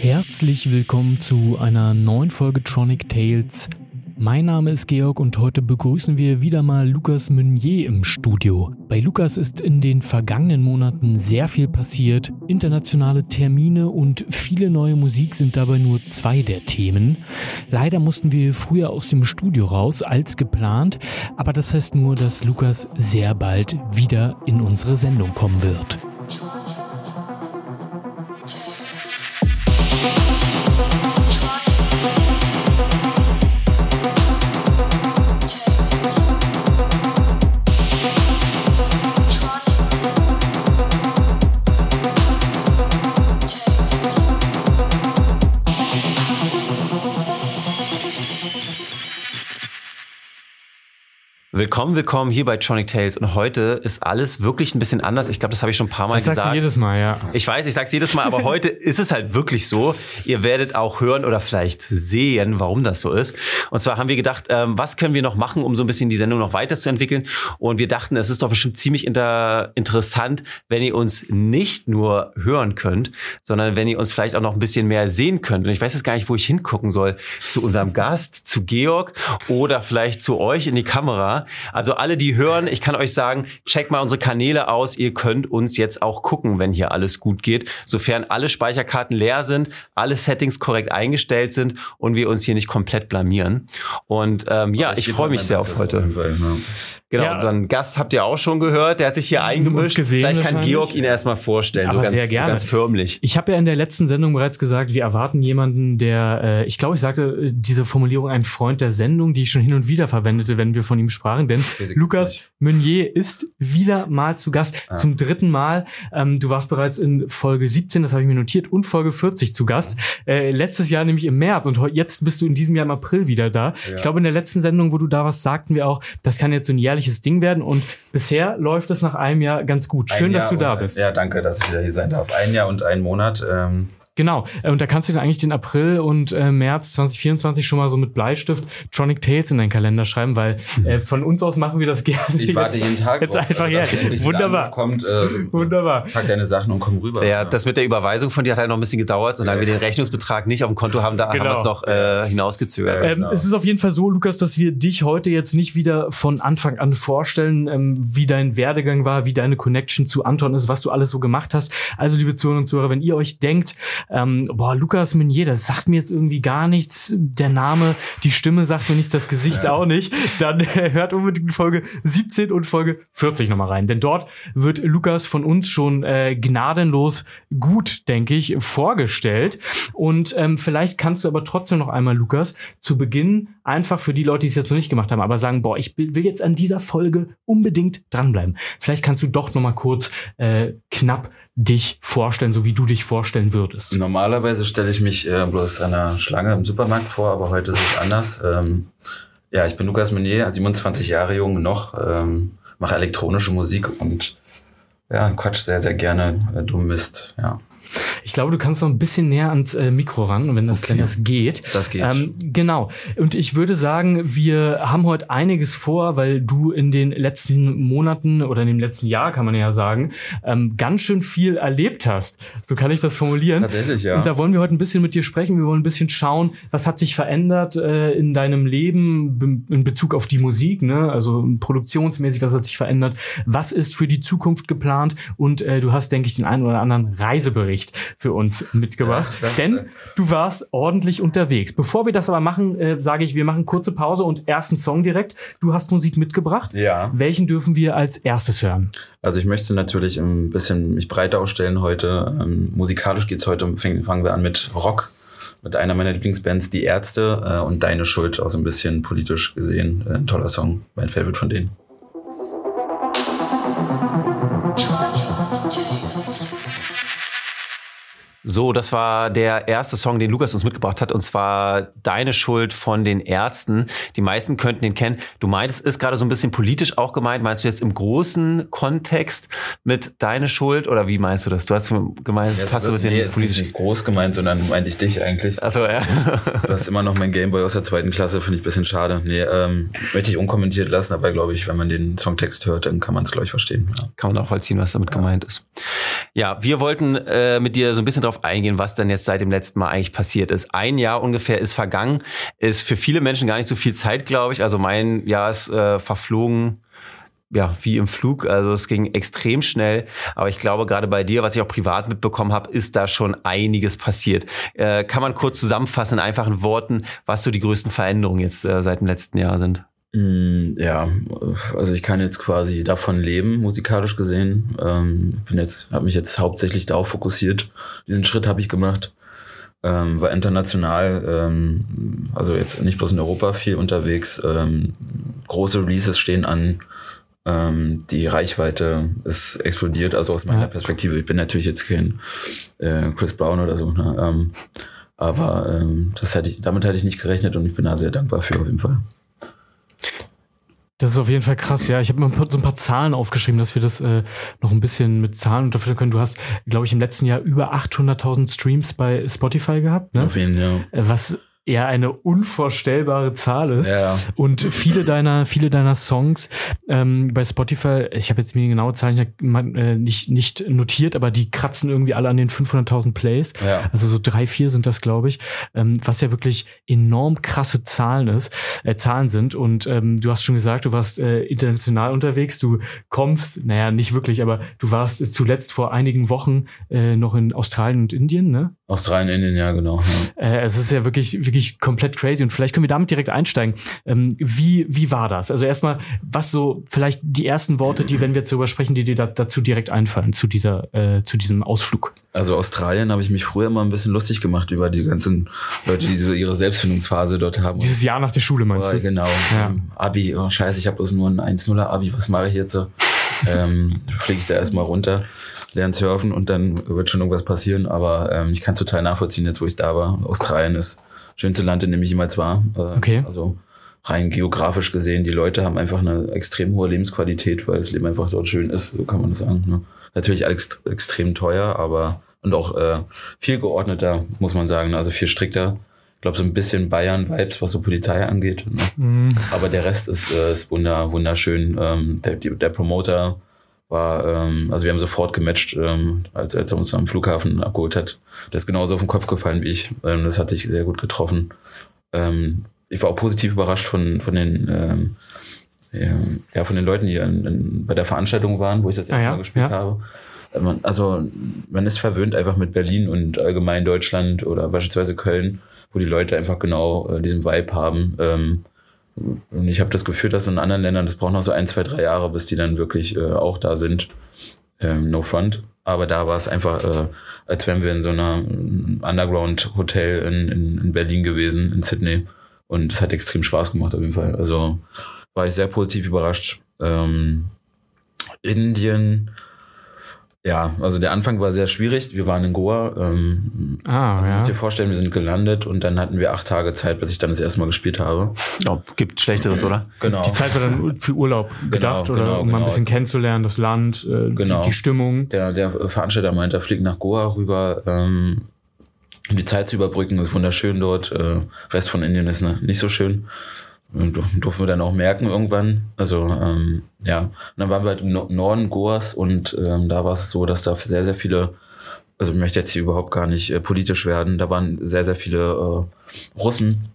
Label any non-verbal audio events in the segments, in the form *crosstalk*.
Herzlich willkommen zu einer neuen Folge Tronic Tales. Mein Name ist Georg und heute begrüßen wir wieder mal Lukas Meunier im Studio. Bei Lukas ist in den vergangenen Monaten sehr viel passiert. Internationale Termine und viele neue Musik sind dabei nur zwei der Themen. Leider mussten wir früher aus dem Studio raus als geplant, aber das heißt nur, dass Lukas sehr bald wieder in unsere Sendung kommen wird. Willkommen, willkommen hier bei Tronic Tales. Und heute ist alles wirklich ein bisschen anders. Ich glaube, das habe ich schon ein paar Mal das gesagt. Sagst du jedes Mal, ja. Ich weiß, ich sage es jedes Mal, aber heute *laughs* ist es halt wirklich so. Ihr werdet auch hören oder vielleicht sehen, warum das so ist. Und zwar haben wir gedacht, ähm, was können wir noch machen, um so ein bisschen die Sendung noch weiterzuentwickeln? Und wir dachten, es ist doch bestimmt ziemlich inter interessant, wenn ihr uns nicht nur hören könnt, sondern wenn ihr uns vielleicht auch noch ein bisschen mehr sehen könnt. Und ich weiß jetzt gar nicht, wo ich hingucken soll. Zu unserem Gast, zu Georg oder vielleicht zu euch in die Kamera. Also alle, die hören, ich kann euch sagen, checkt mal unsere Kanäle aus. Ihr könnt uns jetzt auch gucken, wenn hier alles gut geht. Sofern alle Speicherkarten leer sind, alle Settings korrekt eingestellt sind und wir uns hier nicht komplett blamieren. Und ähm, ja, ich, freue mich sehr auf heute. Fall, ja. Genau, ja. unseren Gast habt ihr auch schon gehört, der hat sich hier eingemischt. Gesehen, Vielleicht kann Georg ihn erstmal vorstellen, Aber so ganz, sehr gerne. ganz förmlich. Ich habe ja in der letzten Sendung bereits gesagt, wir erwarten jemanden, der, äh, ich glaube, ich sagte äh, diese Formulierung ein Freund der Sendung, die ich schon hin und wieder verwendete, wenn wir von ihm sprachen, denn Lukas Meunier ist wieder mal zu Gast, ah. zum dritten Mal. Ähm, du warst bereits in Folge 17, das habe ich mir notiert, und Folge 40 zu Gast. Äh, letztes Jahr nämlich im März und jetzt bist du in diesem Jahr im April wieder da. Ja. Ich glaube, in der letzten Sendung, wo du da warst, sagten wir auch, das kann jetzt so ein jährliches Ding werden und bisher läuft es nach einem Jahr ganz gut. Schön, dass du da bist. Ja, danke, dass ich wieder hier sein darf. Ein Jahr und ein Monat. Ähm Genau. Äh, und da kannst du dann eigentlich den April und äh, März 2024 schon mal so mit Bleistift Tronic Tales in deinen Kalender schreiben, weil äh, von uns aus machen wir das *laughs* gerne. Ich warte jeden Tag. Jetzt drauf, einfach also, her. Wunderbar. Kommt, äh, *laughs* Wunderbar. Pack deine Sachen und komm rüber. Ja, das mit der Überweisung von dir hat halt noch ein bisschen gedauert. Solange ja. wir den Rechnungsbetrag nicht auf dem Konto haben, da genau. haben wir es noch äh, hinausgezögert. Ähm, genau. Es ist auf jeden Fall so, Lukas, dass wir dich heute jetzt nicht wieder von Anfang an vorstellen, ähm, wie dein Werdegang war, wie deine Connection zu Anton ist, was du alles so gemacht hast. Also, liebe Zuhörer und Zuhörer, wenn ihr euch denkt, ähm, boah, Lukas, Meunier, das sagt mir jetzt irgendwie gar nichts. Der Name, die Stimme sagt mir nichts, das Gesicht ja. auch nicht. Dann äh, hört unbedingt Folge 17 und Folge 40 nochmal rein. Denn dort wird Lukas von uns schon äh, gnadenlos gut, denke ich, vorgestellt. Und ähm, vielleicht kannst du aber trotzdem noch einmal, Lukas, zu Beginn einfach für die Leute, die es jetzt noch nicht gemacht haben, aber sagen, boah, ich will jetzt an dieser Folge unbedingt dranbleiben. Vielleicht kannst du doch nochmal kurz äh, knapp dich vorstellen, so wie du dich vorstellen würdest? Normalerweise stelle ich mich äh, bloß einer Schlange im Supermarkt vor, aber heute ist es anders. Ähm, ja, ich bin Lukas Meunier, 27 Jahre jung noch, ähm, mache elektronische Musik und ja, quatsch sehr, sehr gerne äh, dumm Mist, ja. Ich glaube, du kannst noch ein bisschen näher ans äh, Mikro ran, wenn das, okay. wenn das geht. Das geht. Ähm, genau. Und ich würde sagen, wir haben heute einiges vor, weil du in den letzten Monaten oder in dem letzten Jahr, kann man ja sagen, ähm, ganz schön viel erlebt hast. So kann ich das formulieren. Tatsächlich, ja. Und da wollen wir heute ein bisschen mit dir sprechen. Wir wollen ein bisschen schauen, was hat sich verändert äh, in deinem Leben in Bezug auf die Musik, ne? Also produktionsmäßig, was hat sich verändert? Was ist für die Zukunft geplant? Und äh, du hast, denke ich, den einen oder anderen Reisebericht für uns mitgebracht. Ja, denn du warst ordentlich unterwegs. Bevor wir das aber machen, äh, sage ich, wir machen kurze Pause und ersten Song direkt. Du hast Musik mitgebracht. Ja. Welchen dürfen wir als erstes hören? Also ich möchte natürlich ein bisschen mich breiter ausstellen heute. Ähm, musikalisch geht's heute, fangen wir an mit Rock mit einer meiner Lieblingsbands, Die Ärzte äh, und Deine Schuld, auch so ein bisschen politisch gesehen. Äh, ein toller Song, mein Favorite von denen. So, das war der erste Song, den Lukas uns mitgebracht hat, und zwar Deine Schuld von den Ärzten. Die meisten könnten den kennen. Du meintest, ist gerade so ein bisschen politisch auch gemeint. Meinst du jetzt im großen Kontext mit Deine Schuld oder wie meinst du das? Du hast gemeint, es passt so ein bisschen nee, politisch. Nicht groß gemeint, sondern meinte ich dich eigentlich. Achso, ja. du hast immer noch mein Gameboy aus der zweiten Klasse, finde ich ein bisschen schade. Nee, ähm, möchte ich unkommentiert lassen, aber glaube ich, wenn man den Songtext hört, dann kann man es, glaube ich, verstehen. Ja. Kann man auch vollziehen, was damit ja. gemeint ist. Ja, wir wollten äh, mit dir so ein bisschen eingehen, was denn jetzt seit dem letzten Mal eigentlich passiert ist. Ein Jahr ungefähr ist vergangen, ist für viele Menschen gar nicht so viel Zeit, glaube ich. Also mein Jahr ist äh, verflogen ja, wie im Flug. Also es ging extrem schnell. Aber ich glaube, gerade bei dir, was ich auch privat mitbekommen habe, ist da schon einiges passiert. Äh, kann man kurz zusammenfassen in einfachen Worten, was so die größten Veränderungen jetzt äh, seit dem letzten Jahr sind? Mm, ja, also ich kann jetzt quasi davon leben, musikalisch gesehen. Ähm, bin jetzt, habe mich jetzt hauptsächlich darauf fokussiert. Diesen Schritt habe ich gemacht. Ähm, war international, ähm, also jetzt nicht bloß in Europa viel unterwegs. Ähm, große Releases stehen an ähm, die Reichweite ist explodiert, also aus meiner ja. Perspektive. Ich bin natürlich jetzt kein äh, Chris Brown oder so, ne? aber das hätte ich, damit hätte ich nicht gerechnet und ich bin da sehr dankbar für auf jeden Fall. Das ist auf jeden Fall krass, ja. Ich habe mal so ein paar Zahlen aufgeschrieben, dass wir das äh, noch ein bisschen mit Zahlen unterfüttern können. Du hast, glaube ich, im letzten Jahr über 800.000 Streams bei Spotify gehabt. Ne? Auf jeden Fall, ja. Äh, was ja eine unvorstellbare Zahl ist. Ja. Und viele deiner, viele deiner Songs ähm, bei Spotify, ich habe jetzt mir genaue Zahlen äh, nicht, nicht notiert, aber die kratzen irgendwie alle an den 500.000 Plays. Ja. Also so drei, vier sind das, glaube ich, ähm, was ja wirklich enorm krasse Zahlen ist, äh, Zahlen sind. Und ähm, du hast schon gesagt, du warst äh, international unterwegs. Du kommst, naja, nicht wirklich, aber du warst zuletzt vor einigen Wochen äh, noch in Australien und Indien, ne? Australien, Indien, ja, genau. Ja. Äh, es ist ja wirklich, wirklich komplett crazy und vielleicht können wir damit direkt einsteigen. Ähm, wie, wie war das? Also erstmal, was so vielleicht die ersten Worte, die, wenn wir jetzt darüber sprechen, die dir da, dazu direkt einfallen, zu dieser, äh, zu diesem Ausflug? Also Australien habe ich mich früher immer ein bisschen lustig gemacht über die ganzen Leute, die so ihre Selbstfindungsphase dort haben. Dieses Jahr nach der Schule meinst oh, du? Genau. Ja. Abi, oh scheiße, ich habe bloß nur ein 1-0er Abi, was mache ich jetzt so? ähm, fliege ich da erstmal runter lernen surfen und dann wird schon irgendwas passieren. Aber ähm, ich kann es total nachvollziehen, jetzt wo ich da war. Australien ist schönste Land, in dem ich jemals war. Äh, okay. Also rein geografisch gesehen, die Leute haben einfach eine extrem hohe Lebensqualität, weil das Leben einfach dort schön ist, so kann man das sagen. Ne? Natürlich alles extrem teuer, aber und auch äh, viel geordneter, muss man sagen, also viel strikter. Ich glaube, so ein bisschen Bayern-Vibes, was so Polizei angeht. Ne? Mhm. Aber der Rest ist, äh, ist wunder, wunderschön. Ähm, der, der Promoter war, ähm, also wir haben sofort gematcht, ähm, als, als er uns am Flughafen abgeholt hat. Der ist genauso auf den Kopf gefallen wie ich. Ähm, das hat sich sehr gut getroffen. Ähm, ich war auch positiv überrascht von, von den, ähm, ja, von den Leuten, die in, in, bei der Veranstaltung waren, wo ich das erste ah, ja, Mal gespielt ja. habe. Ähm, also man ist verwöhnt einfach mit Berlin und allgemein Deutschland oder beispielsweise Köln, wo die Leute einfach genau äh, diesen Vibe haben. Ähm, und ich habe das Gefühl, dass in anderen Ländern, das braucht noch so ein, zwei, drei Jahre, bis die dann wirklich äh, auch da sind. Ähm, no front. Aber da war es einfach, äh, als wären wir in so einer Underground-Hotel in, in, in Berlin gewesen, in Sydney. Und es hat extrem Spaß gemacht auf jeden Fall. Also war ich sehr positiv überrascht. Ähm, Indien ja, also der Anfang war sehr schwierig. Wir waren in Goa. Ähm, ah, also ja. musst dir vorstellen, wir sind gelandet und dann hatten wir acht Tage Zeit, bis ich dann das erste Mal gespielt habe. Ja, gibt Schlechteres, oder? Genau. Die Zeit war dann für Urlaub genau, gedacht genau, oder genau, um mal ein genau. bisschen kennenzulernen, das Land, äh, genau. die, die, Stimmung. Der, der Veranstalter meinte, er fliegt nach Goa rüber, ähm, um die Zeit zu überbrücken. Das ist wunderschön dort. Äh, Rest von Indien ist ne, nicht so schön durften wir dann auch merken irgendwann. Also ähm, ja, und dann waren wir halt im Norden Goas und ähm, da war es so, dass da sehr, sehr viele, also ich möchte jetzt hier überhaupt gar nicht äh, politisch werden, da waren sehr, sehr viele äh, Russen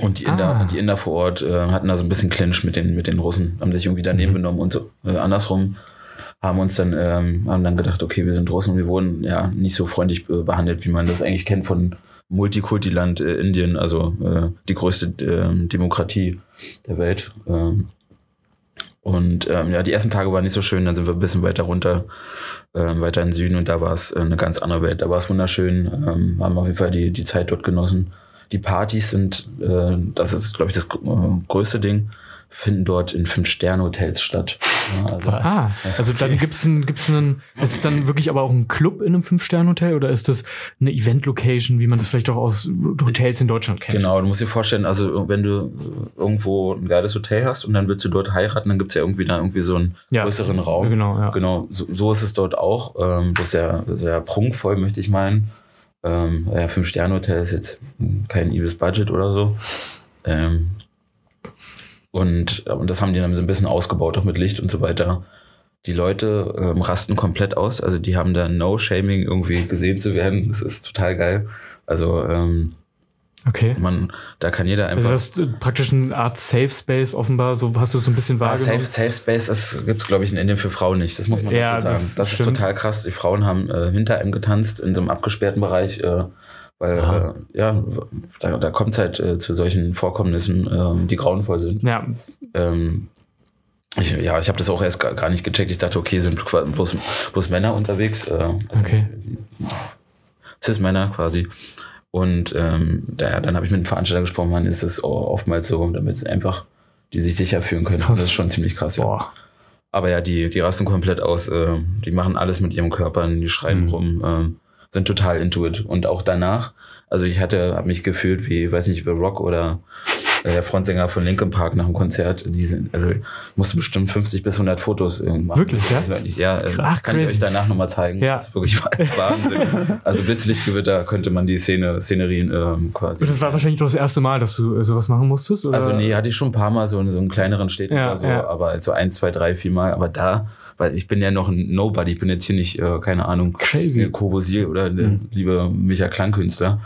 und die Inder, ah. die Inder vor Ort äh, hatten da so ein bisschen Clinch mit den, mit den Russen, haben sich irgendwie daneben mhm. genommen und so äh, andersrum haben uns dann, ähm, haben dann gedacht, okay, wir sind Russen und wir wurden ja nicht so freundlich äh, behandelt, wie man das eigentlich kennt von Multikultiland äh, Indien, also äh, die größte äh, Demokratie der Welt. Ähm, und ähm, ja, die ersten Tage waren nicht so schön, dann sind wir ein bisschen weiter runter, ähm, weiter in den Süden und da war es äh, eine ganz andere Welt. Da war es wunderschön, ähm, haben auf jeden Fall die, die Zeit dort genossen. Die Partys sind, äh, das ist, glaube ich, das äh, größte Ding finden dort in Fünf-Sterne-Hotels statt. Ja, also, ah, also dann gibt's einen, gibt's einen, ist es dann wirklich aber auch ein Club in einem Fünf-Sterne-Hotel oder ist das eine Event-Location, wie man das vielleicht auch aus Hotels in Deutschland kennt? Genau, du musst dir vorstellen, also wenn du irgendwo ein geiles Hotel hast und dann willst du dort heiraten, dann gibt's ja irgendwie da irgendwie so einen ja, größeren Raum. Genau, ja. Genau, so, so ist es dort auch. Ähm, das ist ja sehr prunkvoll, möchte ich meinen. Ähm, ja, Fünf-Sterne-Hotel ist jetzt kein Ibis-Budget oder so. Ähm, und, und das haben die dann so ein bisschen ausgebaut, auch mit Licht und so weiter. die Leute ähm, rasten komplett aus. Also die haben da No Shaming irgendwie gesehen zu werden. Das ist total geil. Also ähm, Okay. man, da kann jeder Also einfach. das ist äh, praktisch eine Art Safe Space offenbar, so hast du es so ein bisschen Ah, Safe, wahrgenommen. Safe Space, das gibt's glaube ich, in Indien für Frauen nicht. Das muss man Ja, dazu sagen. das Das, ist total krass. Die Frauen haben äh, hinter einem getanzt in so einem abgesperrten Bereich, äh, weil Aha. äh, ja, da, da kommt es halt äh, zu solchen Vorkommnissen, äh, die grauenvoll sind. Ja, Ähm, ich, ja, ich habe das auch erst gar, gar nicht gecheckt. Ich dachte, okay, sind bloß, bloß Männer unterwegs. Äh, also okay. Cis-Männer quasi. Und ähm, da, dann habe ich mit dem Veranstalter gesprochen, man ist es oftmals so, damit sie einfach die sich sicher fühlen können. Krass. Das ist schon ziemlich krass, ja. Boah. Aber ja, die, die rasten komplett aus. Äh, die machen alles mit ihrem Körper, die schreien Mhm. rum, ähm, sind total into it. Und auch danach, also ich hatte, habe mich gefühlt wie, weiß nicht, wie Rock oder äh, der Frontsänger von Linkin Park nach dem Konzert. Die sind, also ich musste bestimmt 50 bis 100 Fotos äh, machen. Wirklich, ja? Ja, äh, Ach, das kann ich crazy. euch danach nochmal zeigen. Ja. Das ist wirklich *laughs* Wahnsinn. also Blitzlichtgewitter könnte man die Szene, Szenerien ähm, quasi. Das war wahrscheinlich doch das erste Mal, dass du sowas machen musstest? Oder? Also nee, hatte ich schon ein paar Mal so in so einen kleineren Städten Ja, oder so, ja. aber so ein, zwei, drei, vier Mal. Aber da, weil ich bin ja noch ein Nobody, ich bin jetzt hier nicht, äh, keine Ahnung, Crazy. eine Kobosil oder eine Mhm. liebe Micha Klangkünstler.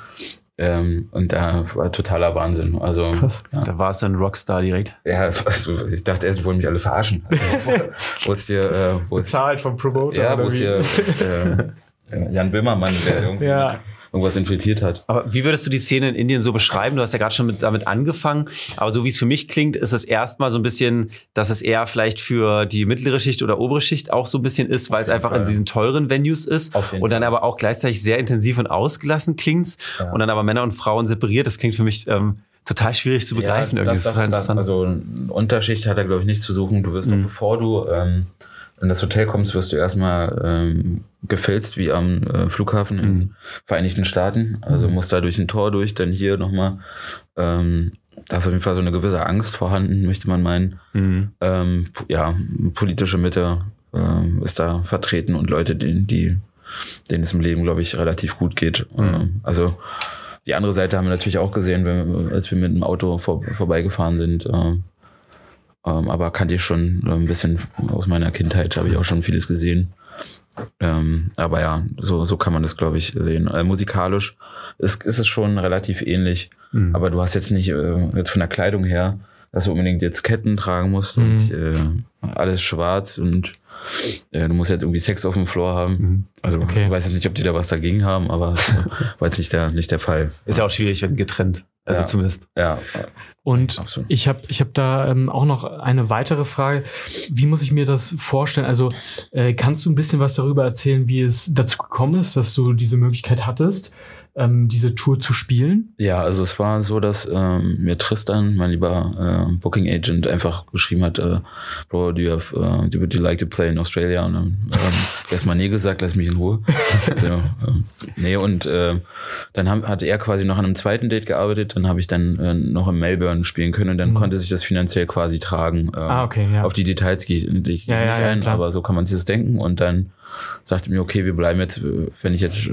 Ähm, und da war totaler Wahnsinn. Also Krass. ja, Da war es dann Rockstar direkt. ja also, ich dachte erst, wollen mich alle verarschen. Also, wo- wo ist hier, äh, wo ist, Bezahlt vom Promoter. ja, oder wo ist wie? hier äh, Jan Böhmermann, der *laughs* irgendwie Ja. Irgendwas infiltriert hat. Aber wie würdest du die Szene in Indien so beschreiben? Du hast ja gerade schon mit, damit angefangen. Aber so wie es für mich klingt, ist es erstmal so ein bisschen, dass es eher vielleicht für die mittlere Schicht oder obere Schicht auch so ein bisschen ist, weil es einfach Fall. in diesen teuren Venues ist. Auf jeden und dann Fall. aber auch gleichzeitig sehr intensiv und ausgelassen klingt's. Ja. Und dann aber Männer und Frauen separiert. Das klingt für mich ähm, total schwierig zu begreifen. irgendwie. Das, Das, ist total das, interessant. also Unterschicht hat er, glaube ich, nichts zu suchen. Du wirst Mhm. doch, bevor du ähm, in das Hotel kommst, wirst du erstmal ähm, gefilzt wie am äh, Flughafen in Mhm. Vereinigten Staaten. Also musst da durch ein Tor durch, dann hier nochmal. Ähm, da ist auf jeden Fall so eine gewisse Angst vorhanden, möchte man meinen. Mhm. Ähm, ja, politische Mitte ähm, ist da vertreten und Leute, die, die denen es im Leben, glaube ich, relativ gut geht. Ähm, also die andere Seite haben wir natürlich auch gesehen, wenn, als wir mit dem Auto vor, vorbeigefahren sind. Ähm, ähm, aber kannte ich schon äh, ein bisschen aus meiner Kindheit, habe ich auch schon vieles gesehen. Ähm, aber ja, so, so kann man das, glaube ich, sehen. Äh, musikalisch ist, ist es schon relativ ähnlich, Mhm. aber du hast jetzt nicht äh, jetzt von der Kleidung her, dass du unbedingt jetzt Ketten tragen musst und äh, alles schwarz und äh, du musst jetzt irgendwie Sex auf dem Floor haben. Also Okay. ich weiß jetzt nicht, ob die da was dagegen haben, aber *laughs* war jetzt nicht der, nicht der Fall. Ist ja auch schwierig, wenn getrennt. Also Ja. zumindest. Ja, Und Absolut. ich habe ich hab da ähm, auch noch eine weitere Frage. Wie muss ich mir das vorstellen? Also äh, kannst du ein bisschen was darüber erzählen, wie es dazu gekommen ist, dass du diese Möglichkeit hattest, ähm, diese Tour zu spielen? Ja, also es war so, dass ähm, mir Tristan, mein lieber äh, Booking Agent, einfach geschrieben hat, äh, Bro, do you, have, uh, do, would you like to play in Australia? Und dann ähm, *laughs* erstmal nee gesagt, lass mich in Ruhe. so, ähm, nee, und äh, dann haben, hat er quasi noch an einem zweiten Date gearbeitet, dann habe ich dann äh, noch in Melbourne spielen können und dann Mhm. konnte sich das finanziell quasi tragen. Ähm, Ah, okay, ja. Auf die Details gehe ich, gehe ich Ja, nicht ja, ein, aber so kann man sich das denken und dann sagte mir, okay, wir bleiben jetzt, äh, wenn ich jetzt, äh,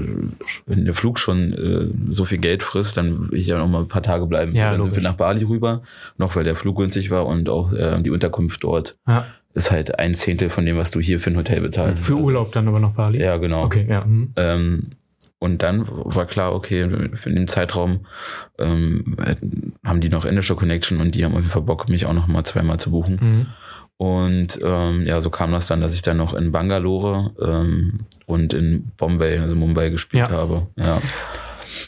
wenn der Flug schon äh, so viel Geld frisst, dann will ich ja noch mal ein paar Tage bleiben. Ja, so, dann sind wir logisch. nach Bali rüber, noch weil der Flug günstig war und auch äh, die Unterkunft dort Ja, ist halt ein Zehntel von dem, was du hier für ein Hotel bezahlst. für Also, Urlaub dann aber noch Bali? Ja, genau. Okay, ja. mhm. Ähm, und dann war klar, okay, in dem Zeitraum ähm, haben die noch indische Connection und die haben auf jeden Fall Bock, mich auch noch mal zweimal zu buchen. Mhm. Und ähm, ja, so kam das dann, dass ich dann noch in Bangalore ähm, und in Bombay, also Mumbai gespielt Ja. habe. Ja.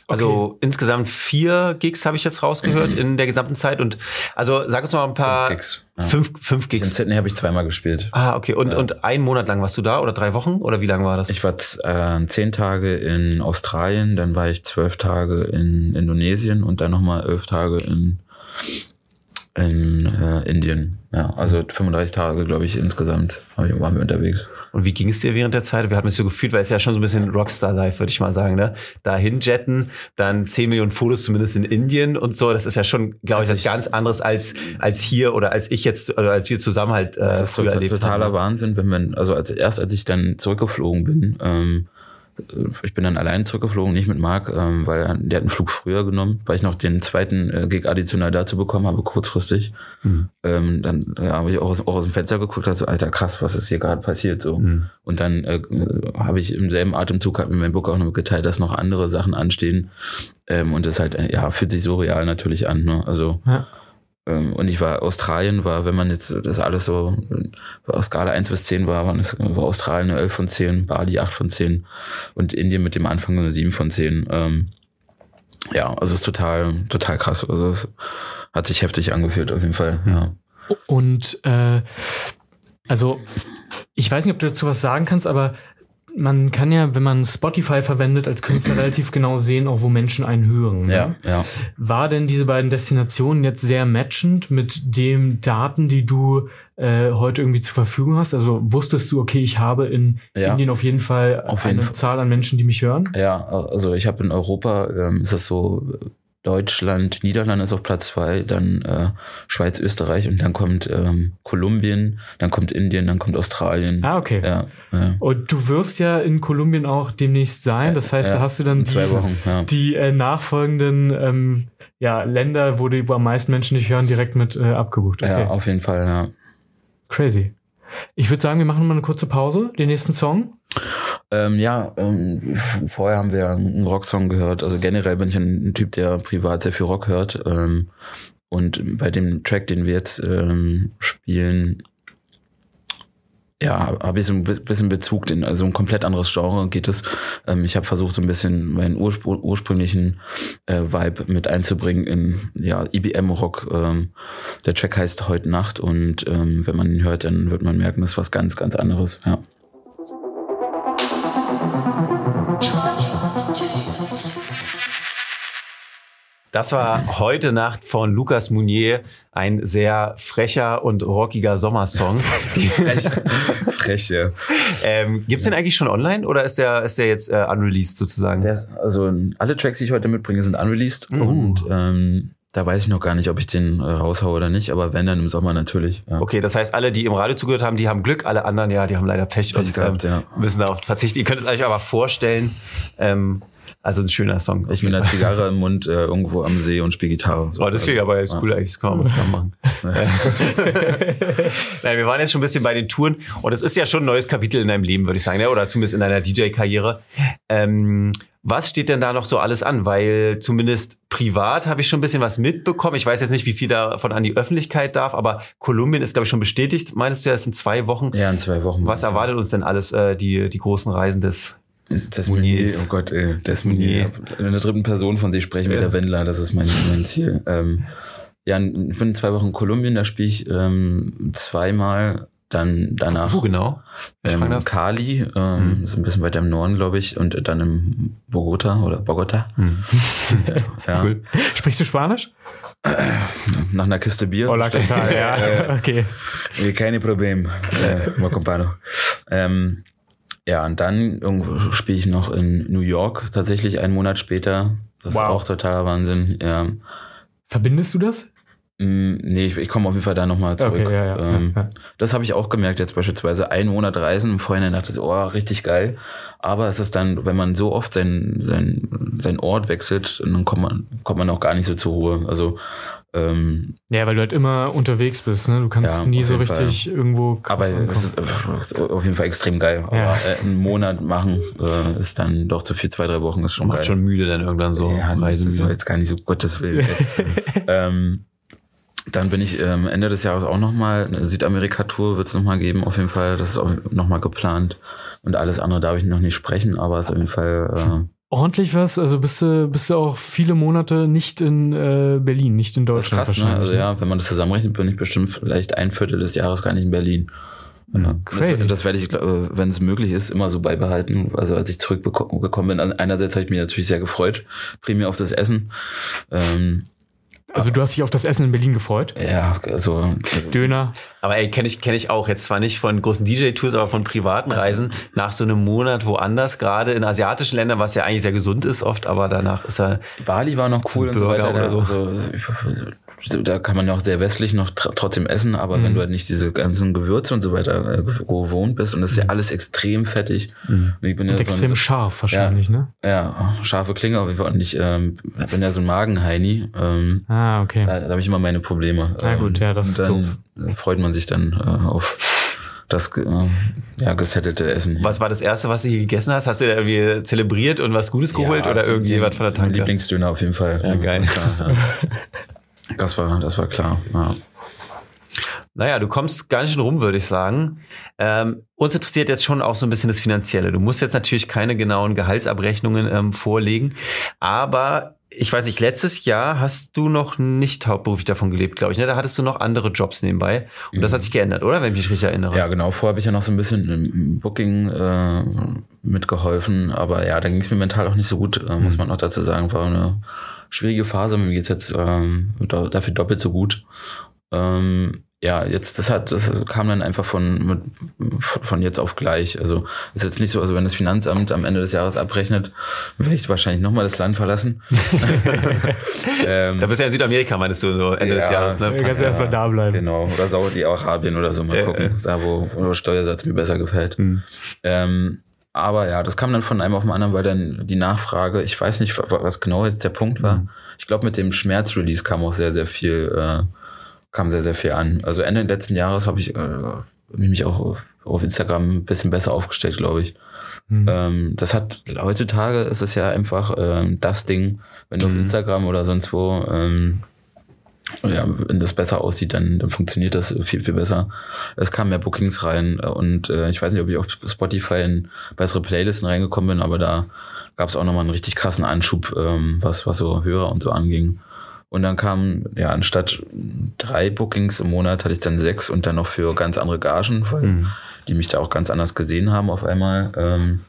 Also insgesamt vier Gigs habe ich jetzt rausgehört *clears throat* in der gesamten Zeit. Und also sag uns mal ein paar. Fünf Gigs. Ja. Fünf, fünf Gigs. Sydney habe ich zweimal gespielt. Ah, okay. Und, Ja. und einen Monat lang warst du da oder drei Wochen? Oder wie lange war das? Ich war äh, zehn Tage in Australien, dann war ich zwölf Tage in Indonesien und dann nochmal elf Tage in, in äh, Indien. Ja, also 35 Tage, glaube ich, insgesamt waren wir unterwegs. Und wie ging es dir während der Zeit? Wir hatten es so gefühlt, weil es ja schon so ein bisschen Rockstar-Life, würde ich mal sagen, ne? Dahin jetten, dann 10 Millionen Fotos zumindest in Indien und so. Das ist ja schon, glaube ich, ich- ganz anderes als, als hier oder als ich jetzt, oder als wir zusammen halt äh, Das ist früher total, erlebt totaler haben. ne? Wahnsinn, wenn man, also als erst als ich dann zurückgeflogen bin, ähm, ich bin dann allein zurückgeflogen, nicht mit Marc, ähm, weil er- der hat einen Flug früher genommen, weil ich noch den zweiten äh, Gig additional dazu bekommen habe, kurzfristig. Ähm, dann ja, habe ich auch aus, auch aus dem Fenster geguckt, also Alter, krass, was ist hier gerade passiert so. Und dann äh, äh, habe ich im selben Atemzug hat mir mein Book auch noch mitgeteilt, dass noch andere Sachen anstehen. Ähm, und das halt, äh, ja, fühlt sich so real natürlich an. Ne? Also Ja. Ähm, und ich war, Australien war, wenn man jetzt das alles so aus Skala 1 bis 10 war, war Australien eine 11 von 10, Bali 8 von 10 und Indien mit dem Anfang eine 7 von 10. Ähm, ja, also es ist total, total krass. Also es hat sich heftig angefühlt auf jeden Fall. Ja. Und äh, also, ich weiß nicht, ob du dazu was sagen kannst, aber man kann ja, wenn man Spotify verwendet, als Künstler *clears throat* relativ genau sehen, auch wo Menschen einen hören. ne? Ja, ja. War denn diese beiden Destinationen jetzt sehr matchend mit den Daten, die du äh, heute irgendwie zur Verfügung hast? Also wusstest du, okay, ich habe in Ja. Indien auf jeden Fall Auf jeden eine Fall. Zahl an Menschen, die mich hören? Ja, also ich habe in Europa, ähm, ist das so, Deutschland, Niederlande ist auf Platz zwei, dann äh, Schweiz, Österreich und dann kommt ähm, Kolumbien, dann kommt Indien, dann kommt Australien. Ah, okay. Ja, ja. Und du wirst ja in Kolumbien auch demnächst sein. Das heißt, Ja, da hast du dann die, Wochen, die äh, nachfolgenden ähm, ja, Länder, wo, die, wo am meisten Menschen dich hören, direkt mit äh, abgebucht. Okay. Ja, auf jeden Fall, ja. Crazy. Ich würde sagen, wir machen mal eine kurze Pause, den nächsten Song. Ähm, ja, ähm, vorher haben wir einen Rocksong gehört. Also generell bin ich ein, Typ, der privat sehr viel Rock hört. Ähm, und bei dem Track, den wir jetzt ähm, spielen, ja, habe ich so ein bi- bisschen Bezug, in also ein komplett anderes Genre geht es. Ähm, ich habe versucht, so ein bisschen meinen urspr ursprünglichen äh, Vibe mit einzubringen in ja, IBM-Rock. Ähm, der Track heißt Heute Nacht und ähm, wenn man ihn hört, dann wird man merken, das ist was ganz, ganz anderes. Ja. Das war heute Nacht von Lukas Mounier, ein sehr frecher und rockiger Sommersong. *laughs* Die- Frech, ja. ähm, gibt's den eigentlich schon online oder ist der, ist der jetzt äh, unreleased sozusagen? Der also alle Tracks, die ich heute mitbringe, sind unreleased und ähm, da weiß ich noch gar nicht, ob ich den äh, raushaue oder nicht, aber wenn dann im Sommer natürlich. Ja. Okay, das heißt, alle, die im Radio zugehört haben, die haben Glück, alle anderen, ja, die haben leider Pech, und gehabt, ähm, ja. müssen darauf verzichten. Ihr könnt es euch aber vorstellen. Ähm, also ein schöner Song. Ich mit einer Zigarre im Mund äh, irgendwo am See und spiele Gitarre. So. Oh, das klingt aber jetzt cool eigentlich. Das kann man mal zusammen machen. *laughs* Nein, wir waren jetzt schon ein bisschen bei den Touren und es ist ja schon ein neues Kapitel in deinem Leben, würde ich sagen, ja? oder zumindest in deiner DJ-Karriere. Ähm, was steht denn da noch so alles an? Weil zumindest privat habe ich schon ein bisschen was mitbekommen. Ich weiß jetzt nicht, wie viel davon an die Öffentlichkeit darf, aber Kolumbien ist, glaube ich, schon bestätigt. Meinst du, ja, es sind zwei Wochen? Ja, in zwei Wochen. Was erwartet uns denn alles, äh, die, die großen Reisen des Das Moniers. oh Gott, ey, das Monier. In der dritten Person von sich sprechen wie der Wendler, das ist mein, mein Ziel. Ähm, ja, ich bin in zwei Wochen in Kolumbien, da spiele ich ähm, zweimal, dann danach Wo genau? Ähm. Cali, ähm, ist ein bisschen weiter im Norden, glaube ich, und dann in Bogota oder Bogota. *laughs* ja, Cool. Sprichst du Spanisch? nach einer Kiste Bier. Hola, ¿qué tal? *laughs* Ja, okay. Eh, Keine Problem, äh, compano. Ähm, ja, und dann irgendwo spiele ich noch in New York, tatsächlich einen Monat später. Das Wow. ist auch totaler Wahnsinn. Ja. Verbindest du das? Mm, Nee, ich, ich komme auf jeden Fall da nochmal zurück. Okay, ja, ja, ähm, ja. Das habe ich auch gemerkt, jetzt beispielsweise einen Monat Reisen. Im Vorhinein dachte ich, oh, richtig geil. Aber es ist dann, wenn man so oft sein, sein, sein Ort wechselt, dann kommt man, kommt man auch gar nicht so zur Ruhe. Also, ähm, Ja, weil du halt immer unterwegs bist, ne? Du kannst Ja, nie so richtig irgendwo krass aber es ist, äh, ist auf jeden Fall extrem geil. Ja. Aber äh, einen Monat machen äh, ist dann doch zu viel, zwei, drei Wochen ist schon Macht geil. schon müde dann irgendwann so. Ja, das ist Reisemüde. jetzt gar nicht so Gottes Willen. *laughs* ähm, dann bin ich ähm, Ende des Jahres auch nochmal, eine Südamerika-Tour wird es nochmal geben, auf jeden Fall. Das ist auch nochmal geplant. Und alles andere darf ich noch nicht sprechen, aber es ist auf jeden Fall, Ordentlich was? Also bist du, bist du auch viele Monate nicht in äh, Berlin, nicht in äh, das ist Deutschland krass, ne? Also ja, wenn man das zusammenrechnet, bin ich bestimmt vielleicht ein Viertel des Jahres gar nicht in Berlin. Ja. Crazy. Das, das werde ich, äh, wenn es möglich ist, immer so beibehalten. Also als ich zurückgekommen bin, also einerseits habe ich mich natürlich sehr gefreut, primär auf das Essen. Ähm, Also du hast dich auf das Essen in Berlin gefreut? ja, also, also Döner. Aber ey, kenne ich, kenn ich auch jetzt zwar nicht von großen DJ-Tours, aber von privaten Reisen nach so einem Monat woanders, gerade in asiatischen Ländern, was ja eigentlich sehr gesund ist oft, aber danach ist er Bali war noch cool und so weiter. oder so. Also, so, da kann man ja auch sehr westlich noch tr trotzdem essen, aber mhm. wenn du halt nicht diese ganzen Gewürze und so weiter äh, gewohnt bist und das ist ja mhm. alles extrem fettig. Mhm. Und ich bin und ja extrem so ein, scharf wahrscheinlich, ja, ne? Ja, scharfe Klinge auf jeden Fall. Und ich ähm, bin ja so ein Magenheini. Ähm, ah, okay. Da, da habe ich immer meine Probleme. Na gut, ja, das ist doof. freut man sich dann äh, auf das äh, ja, gesettelte Essen. Was war das erste, was du hier gegessen hast? Hast du da irgendwie zelebriert und was Gutes geholt ja, oder irgendwie was von der Tanke? Mein Lieblingsdöner auf jeden Fall. Ja, geil. Klar, ja. *laughs* Das war, das war klar. Ja. Naja, du kommst ganz schön rum, würde ich sagen. Ähm, uns interessiert jetzt schon auch so ein bisschen das Finanzielle. Du musst jetzt natürlich keine genauen Gehaltsabrechnungen ähm, vorlegen, aber ich weiß nicht, letztes Jahr hast du noch nicht hauptberuflich davon gelebt, glaube ich. Ne? Da hattest du noch andere Jobs nebenbei. Und das hat mhm. sich geändert, oder? Wenn ich mich richtig erinnere. Ja, genau. Vorher habe ich ja noch so ein bisschen im Booking äh, mitgeholfen. Aber ja, da ging es mir mental auch nicht so gut, äh, muss mhm. man auch dazu sagen. War eine schwierige Phase. Mir geht's jetzt ähm, dafür doppelt so gut. Ähm, ja, jetzt, das hat, das kam dann einfach von, mit, von jetzt auf gleich. Also, ist jetzt nicht so, also wenn das Finanzamt am Ende des Jahres abrechnet, werde ich wahrscheinlich nochmal das Land verlassen. *laughs* ähm, da bist du ja in Südamerika, meinst du, so Ende ja, des Jahres, ne? Du kannst ja erstmal da bleiben. Genau. Oder Saudi-Arabien oder so, mal gucken. Da, wo, wo der Steuersatz mir besser gefällt. Mhm. Ähm, aber ja, das kam dann von einem auf den anderen, weil dann die Nachfrage, ich weiß nicht, was genau jetzt der Punkt war. Mhm. Ich glaube, mit dem Schmerzrelease kam auch sehr, sehr viel, äh, kam sehr, sehr viel an. Also Ende letzten Jahres habe ich äh, mich auch auf Instagram ein bisschen besser aufgestellt, glaube ich. Mhm. Ähm, das hat heutzutage ist es ja einfach ähm, das Ding, wenn du mhm. auf Instagram oder sonst wo ähm, ja, wenn das besser aussieht, dann, dann funktioniert das viel, viel besser. Es kamen mehr Bookings rein und äh, ich weiß nicht, ob ich auf Spotify in bessere Playlisten reingekommen bin, aber da gab es auch nochmal einen richtig krassen Anschub, ähm, was, was so Hörer und so anging. Und dann kamen, ja, anstatt drei Bookings im Monat hatte ich dann sechs und dann noch für ganz andere Gagen, weil mhm. die mich da auch ganz anders gesehen haben auf einmal. Ähm,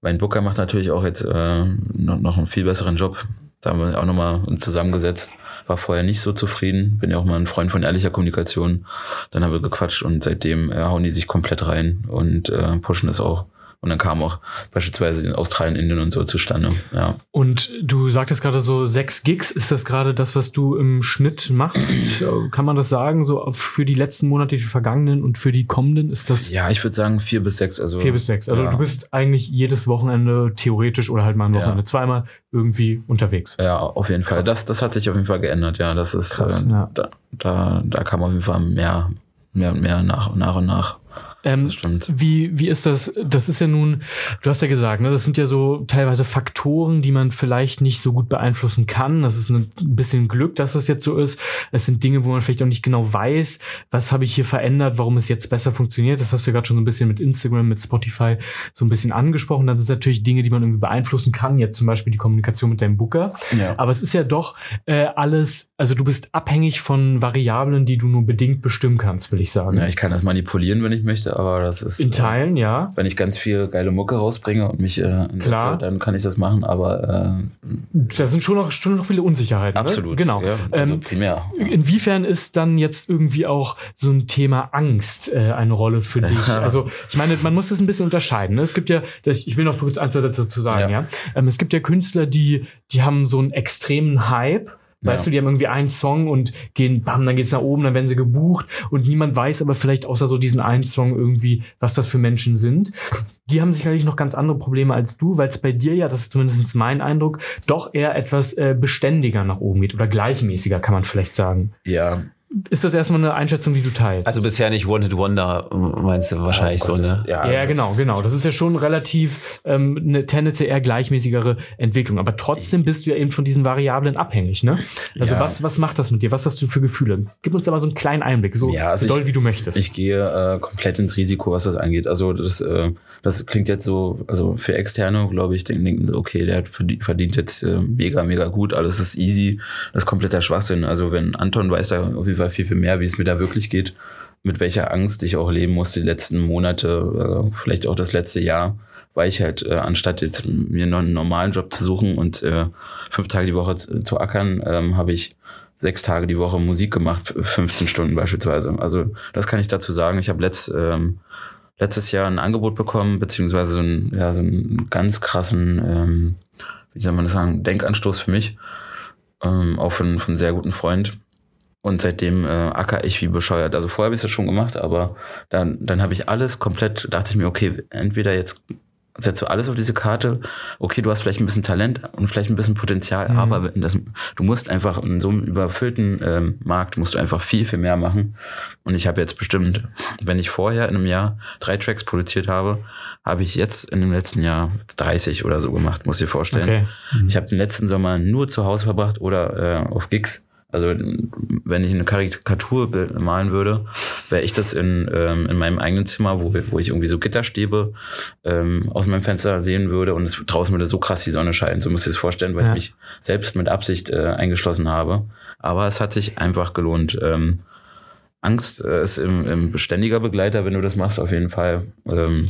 mein Booker macht natürlich auch jetzt äh, noch, noch einen viel besseren Job. Da haben wir auch nochmal zusammengesetzt. War vorher nicht so zufrieden. Bin ja auch mal ein Freund von ehrlicher Kommunikation. Dann haben wir gequatscht und seitdem äh, hauen die sich komplett rein und äh, pushen es auch. Und dann kam auch beispielsweise in Australien, Indien und so zustande. Ja. Und du sagtest gerade so sechs Gigs. Ist das gerade das, was du im Schnitt machst? Kann man das sagen? So für die letzten Monate, die vergangenen und für die kommenden? Ist das? Ja, ich würde sagen vier bis sechs. Also vier bis sechs. Also ja. du bist eigentlich jedes Wochenende theoretisch oder halt mal ein Wochenende ja. zweimal irgendwie unterwegs. Ja, auf jeden Fall. Das, das hat sich auf jeden Fall geändert. Ja, das ist Krass, äh, ja. Da, da, da kam auf jeden Fall mehr, mehr und mehr nach, nach und nach. Ähm, das stimmt. Wie, wie ist das? Das ist ja nun, du hast ja gesagt, ne, das sind ja so teilweise Faktoren, die man vielleicht nicht so gut beeinflussen kann. Das ist ein bisschen Glück, dass das jetzt so ist. Es sind Dinge, wo man vielleicht auch nicht genau weiß, was habe ich hier verändert, warum es jetzt besser funktioniert. Das hast du ja gerade schon so ein bisschen mit Instagram, mit Spotify so ein bisschen angesprochen. Das sind natürlich Dinge, die man irgendwie beeinflussen kann. Jetzt zum Beispiel die Kommunikation mit deinem Booker. Ja. Aber es ist ja doch äh, alles, also du bist abhängig von Variablen, die du nur bedingt bestimmen kannst, will ich sagen. Ja, ich kann das manipulieren, wenn ich möchte aber das ist. In Teilen, äh, ja. Wenn ich ganz viel geile Mucke rausbringe und mich äh, Klar. dann kann ich das machen, aber. Äh, da sind schon noch, schon noch viele Unsicherheiten. Ne? Absolut. Ne? Genau. Ja, also ähm, primär. Inwiefern ist dann jetzt irgendwie auch so ein Thema Angst äh, eine Rolle für *laughs* dich? also, ich meine, man muss das ein bisschen unterscheiden. Ne? Es gibt ja, das, ich will noch kurz eins dazu sagen, ja. ja? Ähm, es gibt ja Künstler, die, die haben so einen extremen Hype Weißt ja. du, die haben irgendwie einen Song und gehen, bam, dann geht's nach oben, dann werden sie gebucht und niemand weiß aber vielleicht außer so diesen einen Song irgendwie, was das für Menschen sind. Die haben sicherlich noch ganz andere Probleme als du, weil es bei dir ja, das ist zumindest mein Eindruck, doch eher etwas äh, beständiger nach oben geht oder gleichmäßiger, kann man vielleicht sagen. Ja, ist das erstmal eine Einschätzung, die du teilst? Also bisher nicht Wanted Wonder, meinst du wahrscheinlich oh, so, ne? Ja, ja, genau, genau. Das ist ja schon relativ ähm, eine tendenziell eher gleichmäßigere Entwicklung. Aber trotzdem bist du ja eben von diesen Variablen abhängig, ne? Also ja. was, was macht das mit dir? Was hast du für Gefühle? Gib uns da mal so einen kleinen Einblick, so, ja, also so doll, ich, wie du möchtest. Ich gehe äh, komplett ins Risiko, was das angeht. Also das, äh, das klingt jetzt so, also für Externe, glaube ich, denken, okay, der verdient jetzt äh, mega, mega gut, alles ist easy. Das ist kompletter Schwachsinn. Also wenn Anton weiß da auf jeden Fall viel, viel mehr, wie es mir da wirklich geht, mit welcher Angst ich auch leben musste die letzten Monate, äh, vielleicht auch das letzte Jahr, weil ich halt, äh, anstatt jetzt mir einen normalen Job zu suchen und äh, fünf Tage die Woche zu, zu ackern, ähm, habe ich sechs Tage die Woche Musik gemacht, 15 Stunden beispielsweise. Also das kann ich dazu sagen. Ich habe letzt, ähm, letztes Jahr ein Angebot bekommen, beziehungsweise so einen, ja, so einen ganz krassen, ähm, wie soll man das sagen, Denkanstoß für mich, ähm, auch von, von einem sehr guten Freund, und seitdem äh, acker ich wie bescheuert. Also vorher habe ich es ja schon gemacht, aber dann, dann habe ich alles komplett, dachte ich mir, okay, entweder jetzt setzt du alles auf diese Karte, okay, du hast vielleicht ein bisschen Talent und vielleicht ein bisschen Potenzial, mhm. aber das, du musst einfach in so einem überfüllten ähm, Markt, musst du einfach viel, viel mehr machen. Und ich habe jetzt bestimmt, wenn ich vorher in einem Jahr drei Tracks produziert habe, habe ich jetzt in dem letzten Jahr 30 oder so gemacht, muss ich dir vorstellen. Okay. Mhm. Ich habe den letzten Sommer nur zu Hause verbracht oder äh, auf Gigs also wenn ich eine Karikatur malen würde, wäre ich das in, ähm, in meinem eigenen Zimmer, wo, wo ich irgendwie so Gitterstäbe ähm, aus meinem Fenster sehen würde und es, draußen würde so krass die Sonne scheinen. So muss ich es vorstellen, weil ja. ich mich selbst mit Absicht äh, eingeschlossen habe. Aber es hat sich einfach gelohnt. Ähm, Angst äh, ist im, im beständiger Begleiter, wenn du das machst, auf jeden Fall. Ähm,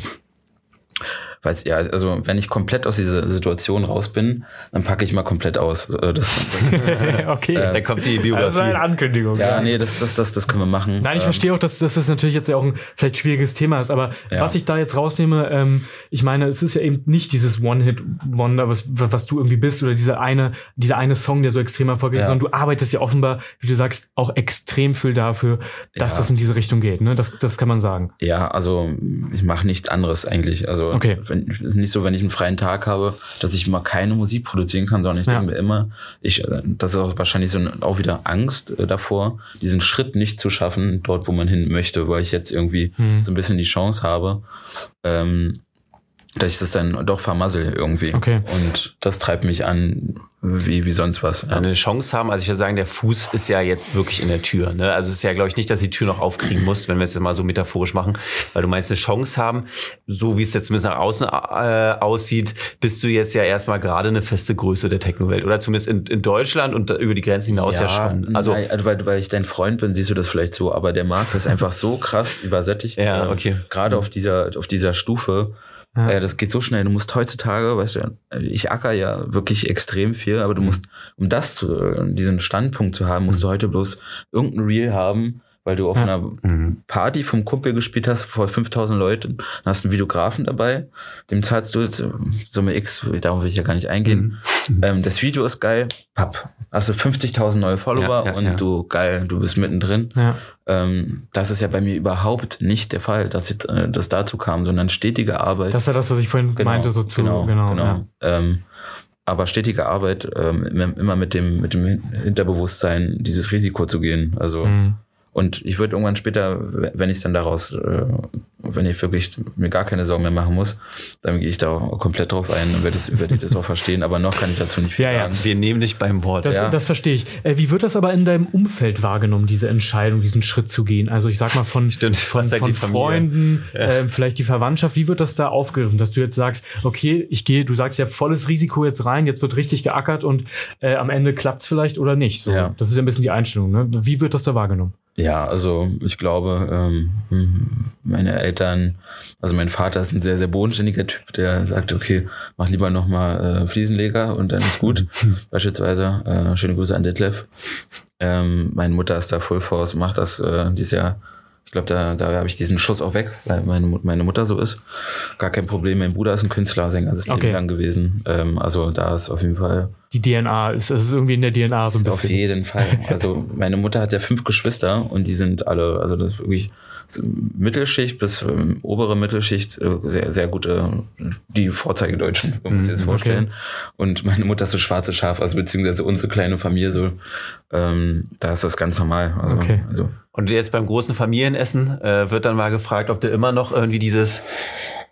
weiß ja, also wenn ich komplett aus dieser Situation raus bin, dann packe ich mal komplett aus. Äh, das, *laughs* okay, äh, da kommt die Biografie. Das ist eine Ankündigung. Ja, nee, das, das, das, das können wir machen. Nein, ich ähm, verstehe auch, dass, dass das natürlich jetzt ja auch ein vielleicht schwieriges Thema ist, aber ja. was ich da jetzt rausnehme, ähm, ich meine, es ist ja eben nicht dieses One-Hit-Wonder, was, was du irgendwie bist oder dieser eine, dieser eine Song, der so extrem erfolgreich ist, sondern du arbeitest ja offenbar, wie du sagst, auch extrem viel dafür, dass ja. das in diese Richtung geht. Ne? Das, das kann man sagen. Ja, also ich mache nichts anderes eigentlich. Also okay wenn, ist nicht so, wenn ich einen freien Tag habe, dass ich mal keine Musik produzieren kann, sondern ich ja. denke mir immer, ich, das ist auch wahrscheinlich so auch wieder Angst äh, davor, diesen Schritt nicht zu schaffen, dort, wo man hin möchte, weil ich jetzt irgendwie hm. so ein bisschen die Chance habe, ähm, dass ich das dann doch vermassel irgendwie. Okay. Und das treibt mich an, wie, wie sonst was. Ja. Eine Chance haben, also ich würde sagen, der Fuß ist ja jetzt wirklich in der Tür. Ne? Also es ist ja, glaube ich, nicht, dass die Tür noch aufkriegen muss, wenn wir es jetzt mal so metaphorisch machen, weil du meinst, eine Chance haben, so wie es jetzt zumindest nach außen äh, aussieht, bist du jetzt ja erstmal gerade eine feste Größe der Techno-Welt. Oder zumindest in, in Deutschland und über die Grenzen hinaus ja, ja schon. Also, nein, also weil, weil ich dein Freund bin, siehst du das vielleicht so, aber der Markt ist einfach so krass übersättigt. Ja, okay. Äh, gerade auf dieser, auf dieser Stufe ja. Äh, das geht so schnell. Du musst heutzutage, weißt du, ich acker ja wirklich extrem viel, aber du mhm. musst, um das zu, diesen Standpunkt zu haben, musst mhm. du heute bloß irgendein Reel haben, weil du auf ja. einer mhm. Party vom Kumpel gespielt hast vor 5000 Leuten, dann hast du einen Videografen dabei, dem zahlst du jetzt Summe X, darauf will ich ja gar nicht eingehen. Mhm. mhm. Ähm, das Video ist geil, papp, hast du 50.000 neue Follower ja, ja, und du, geil, du bist mittendrin. Ähm, das ist ja bei mir überhaupt nicht der Fall, dass ich, äh, das dazu kam, sondern stetige Arbeit. Das war das, was ich vorhin genau, meinte, so zu, genau, genau. genau. Ähm, aber stetige Arbeit, ähm, immer mit dem, mit dem Hinterbewusstsein, dieses Risiko zu gehen. Also, mhm. Und ich würde irgendwann später, wenn ich dann daraus, äh, wenn ich wirklich mir gar keine Sorgen mehr machen muss, dann gehe ich da auch komplett drauf ein und werde das, werde das auch *laughs* verstehen. Aber noch kann ich dazu nicht viel ja, sagen. Ja, wir nehmen dich beim Wort. Das, ja. das verstehe ich. Äh, wie wird das aber in deinem Umfeld wahrgenommen, diese Entscheidung, diesen Schritt zu gehen? Also ich sag mal von, *laughs* Stimmt, von, von Freunden, *laughs* ja. äh, vielleicht die Verwandtschaft. Wie wird das da aufgegriffen, dass du jetzt sagst, okay, ich gehe, du sagst ja volles Risiko jetzt rein, jetzt wird richtig geackert und äh, am Ende klappt es vielleicht oder nicht. So, ja. Das ist ja ein bisschen die Einstellung. Ne? Wie wird das da wahrgenommen? Ja, also ich glaube, ähm, meine Eltern, also mein Vater ist ein sehr, sehr bodenständiger Typ, der sagt, okay, mach lieber nochmal äh, Fliesenleger und dann ist gut. *laughs* Beispielsweise, äh, schöne Grüße an Detlef. Ähm, meine Mutter ist da Full Force, macht das äh, dieses Jahr ich glaube, da, da habe ich diesen Schuss auch weg, weil meine, meine Mutter so ist. Gar kein Problem. Mein Bruder ist ein Künstler, sein ganzes okay. Leben lang gewesen. Ähm, also da ist auf jeden Fall. Die DNA ist, ist irgendwie in der DNA so ein bisschen. Auf jeden Fall. *laughs* Also meine Mutter hat ja fünf Geschwister und die sind alle, also das ist wirklich Mittelschicht bis ähm, obere Mittelschicht äh, sehr, sehr gute, die Vorzeigedeutschen, man muss sich das mhm, vorstellen. Okay. Und meine Mutter ist so schwarze Schaf, also beziehungsweise unsere kleine Familie so, ähm, da ist das ganz normal. Also, okay. also und jetzt beim großen Familienessen äh, wird dann mal gefragt, ob du immer noch irgendwie dieses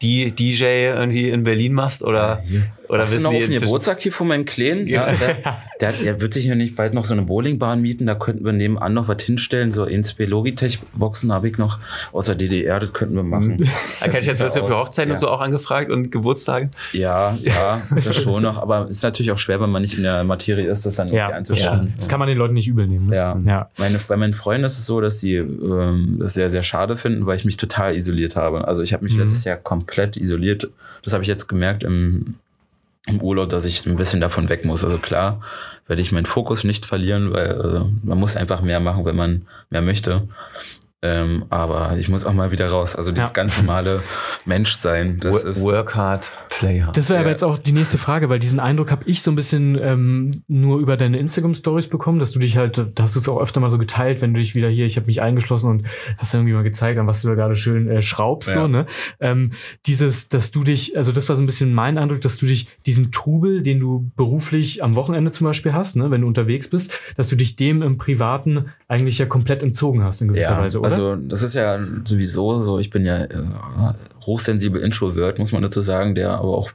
die DJ irgendwie in Berlin machst oder ja, oder Hast wissen du noch auf den Geburtstag hier von meinem Kleinen? Ja, der, der, der, wird sich ja nicht bald noch so eine Bowlingbahn mieten, da könnten wir nebenan noch was hinstellen, so in zwei Logitech-Boxen habe ich noch aus der DDR, das könnten wir machen. Kann ich jetzt wirst du für Hochzeiten ja. und so auch angefragt und Geburtstage? Ja, ja, das schon noch, aber es ist natürlich auch schwer, wenn man nicht in der Materie ist, das dann ja, einzuschätzen. Das kann man den Leuten nicht übel nehmen. Ne? Ja. ja. Meine, bei meinen Freunden ist es so, dass sie ähm, das sehr, sehr schade finden, weil ich mich total isoliert habe. Also ich habe mich mhm. letztes Jahr komplett isoliert. Das habe ich jetzt gemerkt im im Urlaub, dass ich ein bisschen davon weg muss. Also klar werde ich meinen Fokus nicht verlieren, weil also man muss einfach mehr machen, wenn man mehr möchte. Ähm, aber ich muss auch mal wieder raus. Also dieses Ja. ganz normale Menschsein, das ist. Work hard, play hard. Das wäre aber Ja. jetzt auch die nächste Frage, weil diesen Eindruck habe ich so ein bisschen ähm, nur über deine Instagram-Stories bekommen, dass du dich halt, da hast du es auch öfter mal so geteilt, wenn du dich wieder hier, ich habe mich eingeschlossen und hast irgendwie mal gezeigt, an was du da gerade schön äh, schraubst, Ja. so, ne? Ähm, dieses, dass du dich, also das war so ein bisschen mein Eindruck, dass du dich diesem Trubel, den du beruflich am Wochenende zum Beispiel hast, ne, wenn du unterwegs bist, dass du dich dem im Privaten eigentlich ja komplett entzogen hast in gewisser Ja, Weise, oder? also das ist ja sowieso so, ich bin ja äh, hochsensibel Introvert, muss man dazu sagen, der aber auch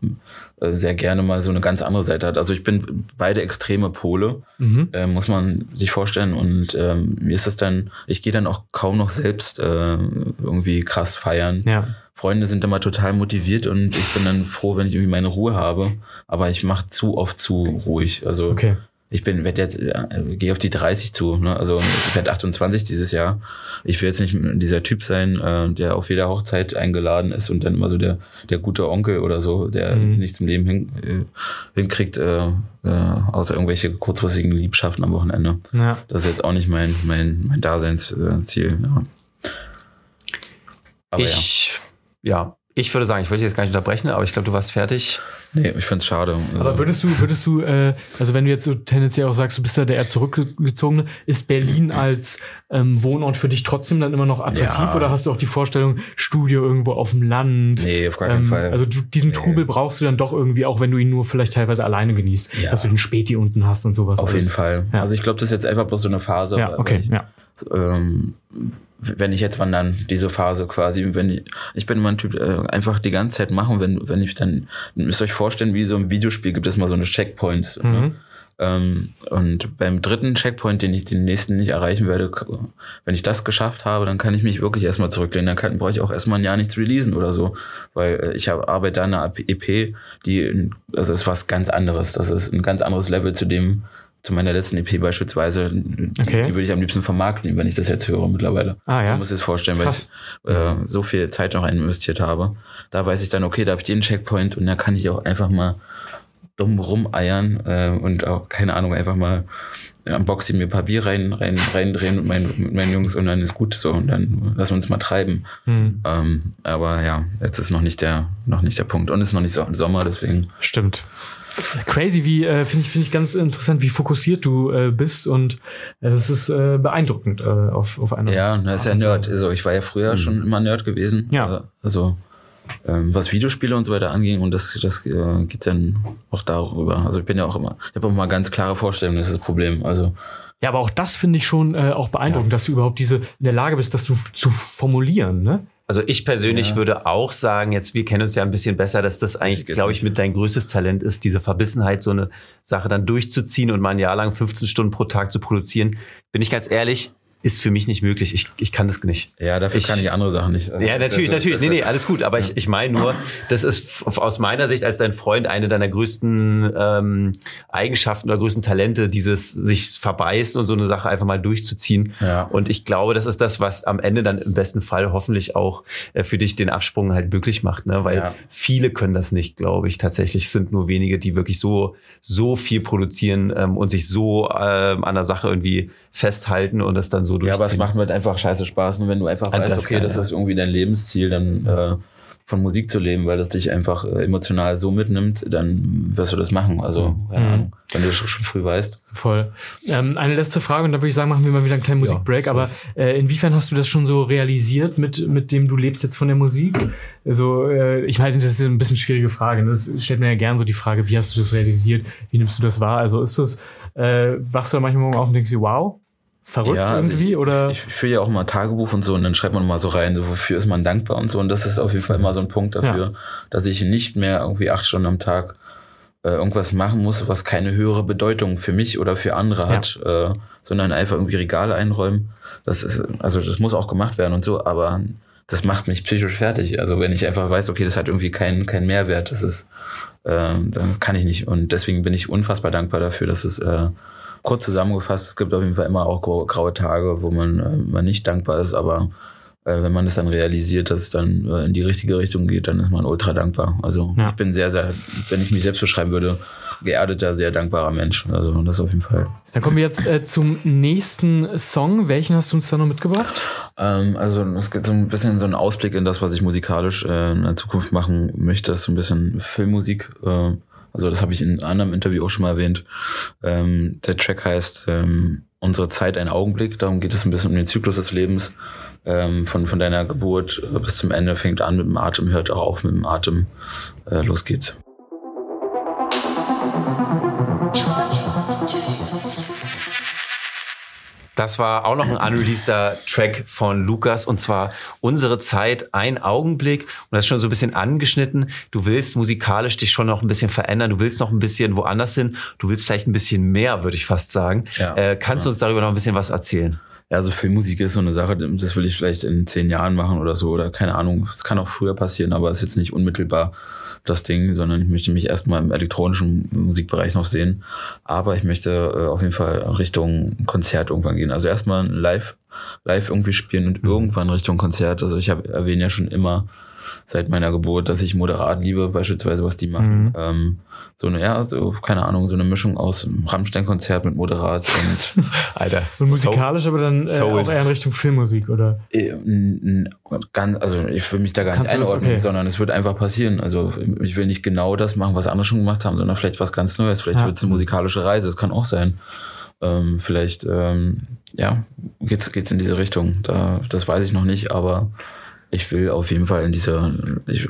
äh, sehr gerne mal so eine ganz andere Seite hat. Also ich bin beide extreme Pole, mhm. äh, muss man sich vorstellen. Und ähm, mir ist es dann, ich gehe dann auch kaum noch selbst äh, irgendwie krass feiern. Ja. Freunde sind immer total motiviert und ich bin dann froh, wenn ich irgendwie meine Ruhe habe. Aber ich mache zu oft zu ruhig. Also Okay. Ich bin, werde jetzt, äh, gehe auf die 30 zu, ne? Also ich werde 28 dieses Jahr. Ich will jetzt nicht dieser Typ sein, äh, der auf jeder Hochzeit eingeladen ist und dann immer so der, der gute Onkel oder so, der Mhm. nichts im Leben hin, äh, hinkriegt, äh, äh, außer irgendwelche kurzfristigen Liebschaften am Wochenende. Ja. Das ist jetzt auch nicht mein, mein, mein Daseinsziel. Ja. Aber ich, ja. Ich würde sagen, ich wollte dich jetzt gar nicht unterbrechen, aber ich glaube, du warst fertig. nee, ich finde es schade. Aber Also, würdest du, würdest du, äh, also wenn du jetzt so tendenziell auch sagst, du bist ja der eher zurückgezogene, ist Berlin als ähm, Wohnort für dich trotzdem dann immer noch attraktiv Ja. oder hast du auch die Vorstellung, Studio irgendwo auf dem Land? nee, auf gar keinen Ähm, Fall. Also du, diesen Trubel brauchst du dann doch irgendwie, auch wenn du ihn nur vielleicht teilweise alleine genießt, Ja. dass du den Späti unten hast und sowas. auf alles. jeden Fall. Ja. Also ich glaube, das ist jetzt einfach bloß so eine Phase. Ja, okay, ich, ja. ähm, wenn ich jetzt wandern, diese Phase quasi, wenn ich, ich bin immer ein Typ, äh, einfach die ganze Zeit machen, wenn, wenn ich dann, ihr müsst euch vorstellen, wie so ein Videospiel gibt es mal so eine Checkpoints. Ne? Mhm. Ähm, und beim dritten Checkpoint, den ich den nächsten nicht erreichen werde, wenn ich das geschafft habe, dann kann ich mich wirklich erstmal zurücklehnen. Dann kann, brauche ich auch erstmal ein Jahr nichts releasen oder so. Weil äh, ich habe arbeite an einer EP, die, in- also ist was ganz anderes. Das ist ein ganz anderes Level zu dem, zu meiner letzten EP beispielsweise. Die, Okay. die würde ich am liebsten vermarkten, wenn ich das jetzt höre mittlerweile. Ah, ja. So muss ich es vorstellen, weil Krass. ich äh, so viel Zeit noch investiert habe. Da weiß ich dann, okay, da habe ich den Checkpoint und da kann ich auch einfach mal dumm rumeiern äh, und auch, keine Ahnung, einfach mal am Boxing mir ein paar Bier rein, rein, reindrehen mit meinen, mit meinen Jungs und dann ist gut so und dann lassen wir uns mal treiben. Mhm. Ähm, aber ja, jetzt ist noch nicht der, noch nicht der Punkt und es ist noch nicht so Sommer, deswegen. Stimmt. Crazy, wie äh, finde ich finde ich ganz interessant, wie fokussiert du äh, bist und äh, das ist äh, beeindruckend äh, auf auf einer Ja, das ist ja Nerd. Also ich war ja früher schon immer Nerd gewesen. Ja. Äh, Also ähm, was Videospiele und so weiter anging und das, das äh, geht dann auch darüber. Also ich bin ja auch immer, ich habe auch mal ganz klare Vorstellungen, das ist das Problem. Also Ja, aber auch das finde ich schon äh, auch beeindruckend, dass du überhaupt diese in der Lage bist, das zu, zu formulieren, ne? Also ich persönlich Ja. würde auch sagen, jetzt wir kennen uns ja ein bisschen besser, dass das eigentlich, glaube ich, mit dein größtes Talent ist, diese Verbissenheit, so eine Sache dann durchzuziehen und mal ein Jahr lang 15 Stunden pro Tag zu produzieren. Bin ich ganz ehrlich, ist für mich nicht möglich. Ich, ich kann das nicht. ja, dafür Ich- kann ich andere Sachen nicht. Ja, natürlich, natürlich. Nee, nee, alles gut. Aber ich, ich meine nur, das ist aus meiner Sicht als dein Freund eine deiner größten ähm, Eigenschaften oder größten Talente, dieses sich verbeißen und so eine Sache einfach mal durchzuziehen. Ja. Und ich glaube, das ist das, was am Ende dann im besten Fall hoffentlich auch äh, für dich den Absprung halt möglich macht, ne? Weil Ja. viele können das nicht, glaube ich. Tatsächlich sind nur wenige, die wirklich so so viel produzieren ähm, und sich so ähm, an der Sache irgendwie festhalten und das dann so durchziehen. Ja, aber es macht mir halt einfach scheiße Spaß. Und wenn du einfach weißt, das okay, kann, das ja. ist irgendwie dein Lebensziel, dann äh, von Musik zu leben, weil das dich einfach äh, emotional so mitnimmt, dann wirst du das machen. Also, keine Mhm. Ahnung, wenn du das schon früh weißt. Voll. Ähm, eine letzte Frage und dann würde ich sagen, machen wir mal wieder einen kleinen Musikbreak. aber äh, inwiefern hast du das schon so realisiert, mit, mit dem du lebst jetzt von der Musik? Also, äh, ich meine, das ist ein bisschen schwierige Frage. Ne? Das stellt mir ja gern so die Frage, wie hast du das realisiert? Wie nimmst du das wahr? Also ist das, äh, wachst du da manchmal morgen auf und denkst dir, wow, verrückt also irgendwie? ich, oder? Ich, ich führe ja auch mal Tagebuch und so und dann schreibt man mal so rein, so wofür ist man dankbar und so. Und das ist auf jeden Fall immer so ein Punkt dafür, dass ich nicht mehr irgendwie acht Stunden am Tag äh, irgendwas machen muss, was keine höhere Bedeutung für mich oder für andere hat, äh, sondern einfach irgendwie Regale einräumen. Das ist, also das muss auch gemacht werden und so, aber das macht mich psychisch fertig. Also wenn ich einfach weiß, okay, das hat irgendwie keinen keinen Mehrwert, das ist, äh, dann kann ich nicht. Und deswegen bin ich unfassbar dankbar dafür, dass es äh, kurz zusammengefasst, es gibt auf jeden Fall immer auch grau- graue Tage, wo man, äh, man nicht dankbar ist, aber äh, wenn man es dann realisiert, dass es dann äh, in die richtige Richtung geht, dann ist man ultra dankbar. Also Ja. ich bin sehr, sehr, wenn ich mich selbst beschreiben würde, geerdeter, sehr dankbarer Mensch. Also das auf jeden Fall. Dann kommen wir jetzt äh, zum nächsten Song. Welchen hast du uns da noch mitgebracht? Ähm, also es gibt so ein bisschen so einen Ausblick in das, was ich musikalisch äh, in der Zukunft machen möchte. Das ist so ein bisschen Filmmusik. Äh, also das habe ich in einem anderen Interview auch schon mal erwähnt. Ähm, der Track heißt ähm, Unsere Zeit ein Augenblick. Darum geht es ein bisschen um den Zyklus des Lebens. Ähm, von, von deiner Geburt bis zum Ende fängt an mit dem Atem, hört auch auf mit dem Atem. Äh, los geht's. Das war auch noch ein unreleaseder Track von Lukas und zwar Unsere Zeit, ein Augenblick. Und das ist schon so ein bisschen angeschnitten. Du willst musikalisch dich schon noch ein bisschen verändern. Du willst noch ein bisschen woanders hin. Du willst vielleicht ein bisschen mehr, würde ich fast sagen. Ja, äh, kannst ja. du uns darüber noch ein bisschen was erzählen? Ja, also Filmmusik ist so eine Sache, das will ich vielleicht in zehn Jahren machen oder so oder keine Ahnung. Es kann auch früher passieren, aber es ist jetzt nicht unmittelbar das Ding, sondern ich möchte mich erstmal im elektronischen Musikbereich noch sehen. Aber ich möchte äh, auf jeden Fall Richtung Konzert irgendwann gehen. Also erstmal live, live irgendwie spielen und mhm. irgendwann Richtung Konzert. Also ich habe erwähne ja schon immer seit meiner Geburt, dass ich moderat liebe, beispielsweise, was die machen. Mhm. Ähm, so eine, ja, so, keine Ahnung, so eine Mischung aus Rammstein-Konzert mit moderat und. *laughs* Alter. Und musikalisch, so, aber dann äh, auch eher in Richtung Filmmusik, oder? Äh, ganz, also ich will mich da gar Kannst nicht einordnen, okay. sondern es wird einfach passieren. Also ich will nicht genau das machen, was andere schon gemacht haben, sondern vielleicht was ganz Neues. Vielleicht ja. wird es eine musikalische Reise, das kann auch sein. Ähm, vielleicht, ähm, ja, geht's, geht's in diese Richtung. Da, das weiß ich noch nicht, aber ich will auf jeden Fall in dieser, ich,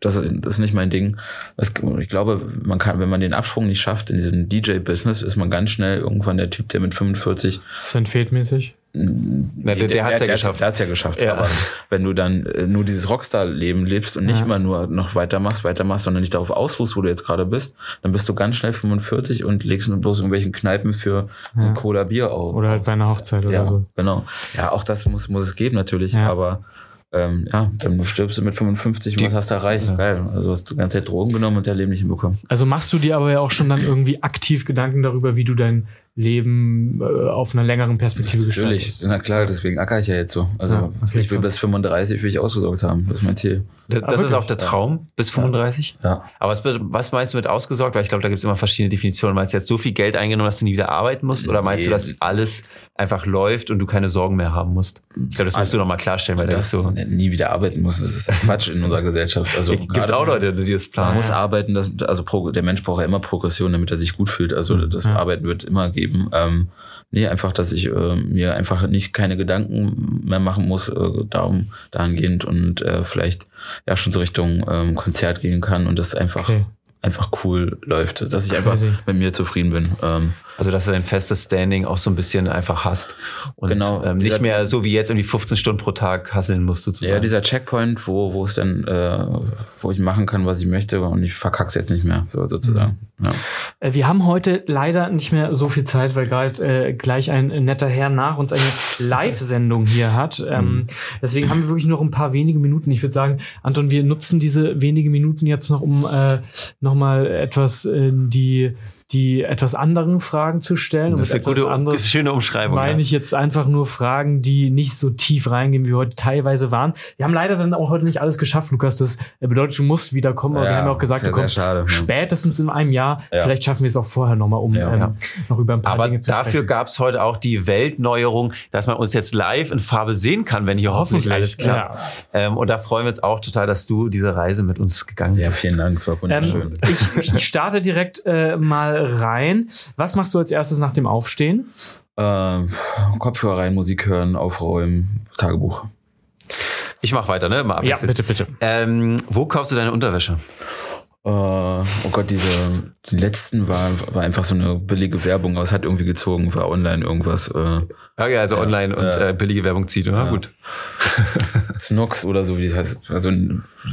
das, das ist nicht mein Ding. Das, ich glaube, man kann, wenn man den Absprung nicht schafft in diesem DJ-Business, ist man ganz schnell irgendwann der Typ, der mit 45. Sven Feld-mäßig? Nee, der, der, hat es ja geschafft. Der hat's ja geschafft. Ja. Aber wenn du dann äh, nur dieses Rockstar-Leben lebst und nicht ja. immer nur noch weitermachst, weitermachst, sondern nicht darauf ausruhst, wo du jetzt gerade bist, dann bist du ganz schnell 45 und legst nur bloß irgendwelchen Kneipen für ja. Cola Bier auf. Oder halt bei einer Hochzeit ja, oder so. Genau. Ja, auch das muss, muss es geben natürlich, aber ähm, ja, dann stirbst du mit 55 und was hast du erreicht? Ja. Geil. Also hast du die ganze Zeit Drogen genommen und dein Leben nicht hinbekommen. Also machst du dir aber ja auch schon dann irgendwie aktiv Gedanken darüber, wie du dein Leben äh, auf einer längeren Perspektive Natürlich, gestaltest. na klar, deswegen acker ich ja jetzt so. Also ja, okay, ich will krass. bis 35 will ich ausgesorgt haben. Das ist mein Ziel. Das, das ist auch der Traum, bis 35? Ja. Aber was, was meinst du mit ausgesorgt? Weil ich glaube, da gibt es immer verschiedene Definitionen. Meinst du jetzt so viel Geld eingenommen, dass du nie wieder arbeiten musst? Oder meinst nee. du, dass alles einfach läuft und du keine Sorgen mehr haben musst? Ich glaube, das musst also, du nochmal klarstellen, weil das so. Nie wieder arbeiten musst, das ist Quatsch in unserer Gesellschaft. Also *laughs* gibt es auch Leute, die das planen. Man muss arbeiten, das, also der Mensch braucht ja immer Progression, damit er sich gut fühlt. Also das ja. Arbeiten wird immer geben. Ähm, Nee, einfach, dass ich äh, mir einfach nicht keine Gedanken mehr machen muss, äh, darum dahingehend und äh, vielleicht ja schon so Richtung ähm, Konzert gehen kann und das einfach okay. einfach cool läuft, dass ich einfach mit mir zufrieden bin. Ähm, also, dass du dein festes Standing auch so ein bisschen einfach hast. Und genau, ähm, nicht mehr so wie jetzt irgendwie 15 Stunden pro Tag hasseln musst sozusagen. Ja, dieser Checkpoint, wo, wo es dann, äh, wo ich machen kann, was ich möchte und ich verkack's jetzt nicht mehr, so sozusagen. Mhm. Ja. Äh, wir haben heute leider nicht mehr so viel Zeit, weil gerade äh, gleich ein netter Herr nach uns eine Live-Sendung hier hat. Ähm, mhm. Deswegen haben wir wirklich noch ein paar wenige Minuten. Ich würde sagen, Anton, wir nutzen diese wenige Minuten jetzt noch, um äh, nochmal etwas äh, die die etwas anderen Fragen zu stellen. Das ist eine gute, anderes, ist eine schöne Umschreibung. Meine ja. ich jetzt einfach nur Fragen, die nicht so tief reingehen, wie wir heute teilweise waren. Wir haben leider dann auch heute nicht alles geschafft, Lukas. Das bedeutet, du musst wiederkommen. Aber ja, wir haben auch gesagt, du kommst schade, spätestens in einem Jahr. Ja. Vielleicht schaffen wir es auch vorher nochmal, um ähm, noch über ein paar aber Dinge zu sprechen. dafür gab es heute auch die Weltneuerung, dass man uns jetzt live in Farbe sehen kann, wenn hier hoffentlich, hoffentlich alles klappt. Ähm, und da freuen wir uns auch total, dass du diese Reise mit uns gegangen bist. Ja, vielen Dank. Es war wunderschön. Ähm, ich, ich starte direkt äh, mal rein. Was machst du als erstes nach dem Aufstehen? Äh, Kopfhörer rein, Musik hören, aufräumen, Tagebuch. Ich mach weiter, ne? Mal ja, bitte, bitte. Ähm, wo kaufst du deine Unterwäsche? Uh, oh Gott, diese die letzten war, war einfach so eine billige Werbung, aber es hat irgendwie gezogen, war online irgendwas. Äh, okay, also ja, online und äh, billige Werbung zieht, oder? Ja. Gut. *laughs* Snox oder so, wie das heißt. Also,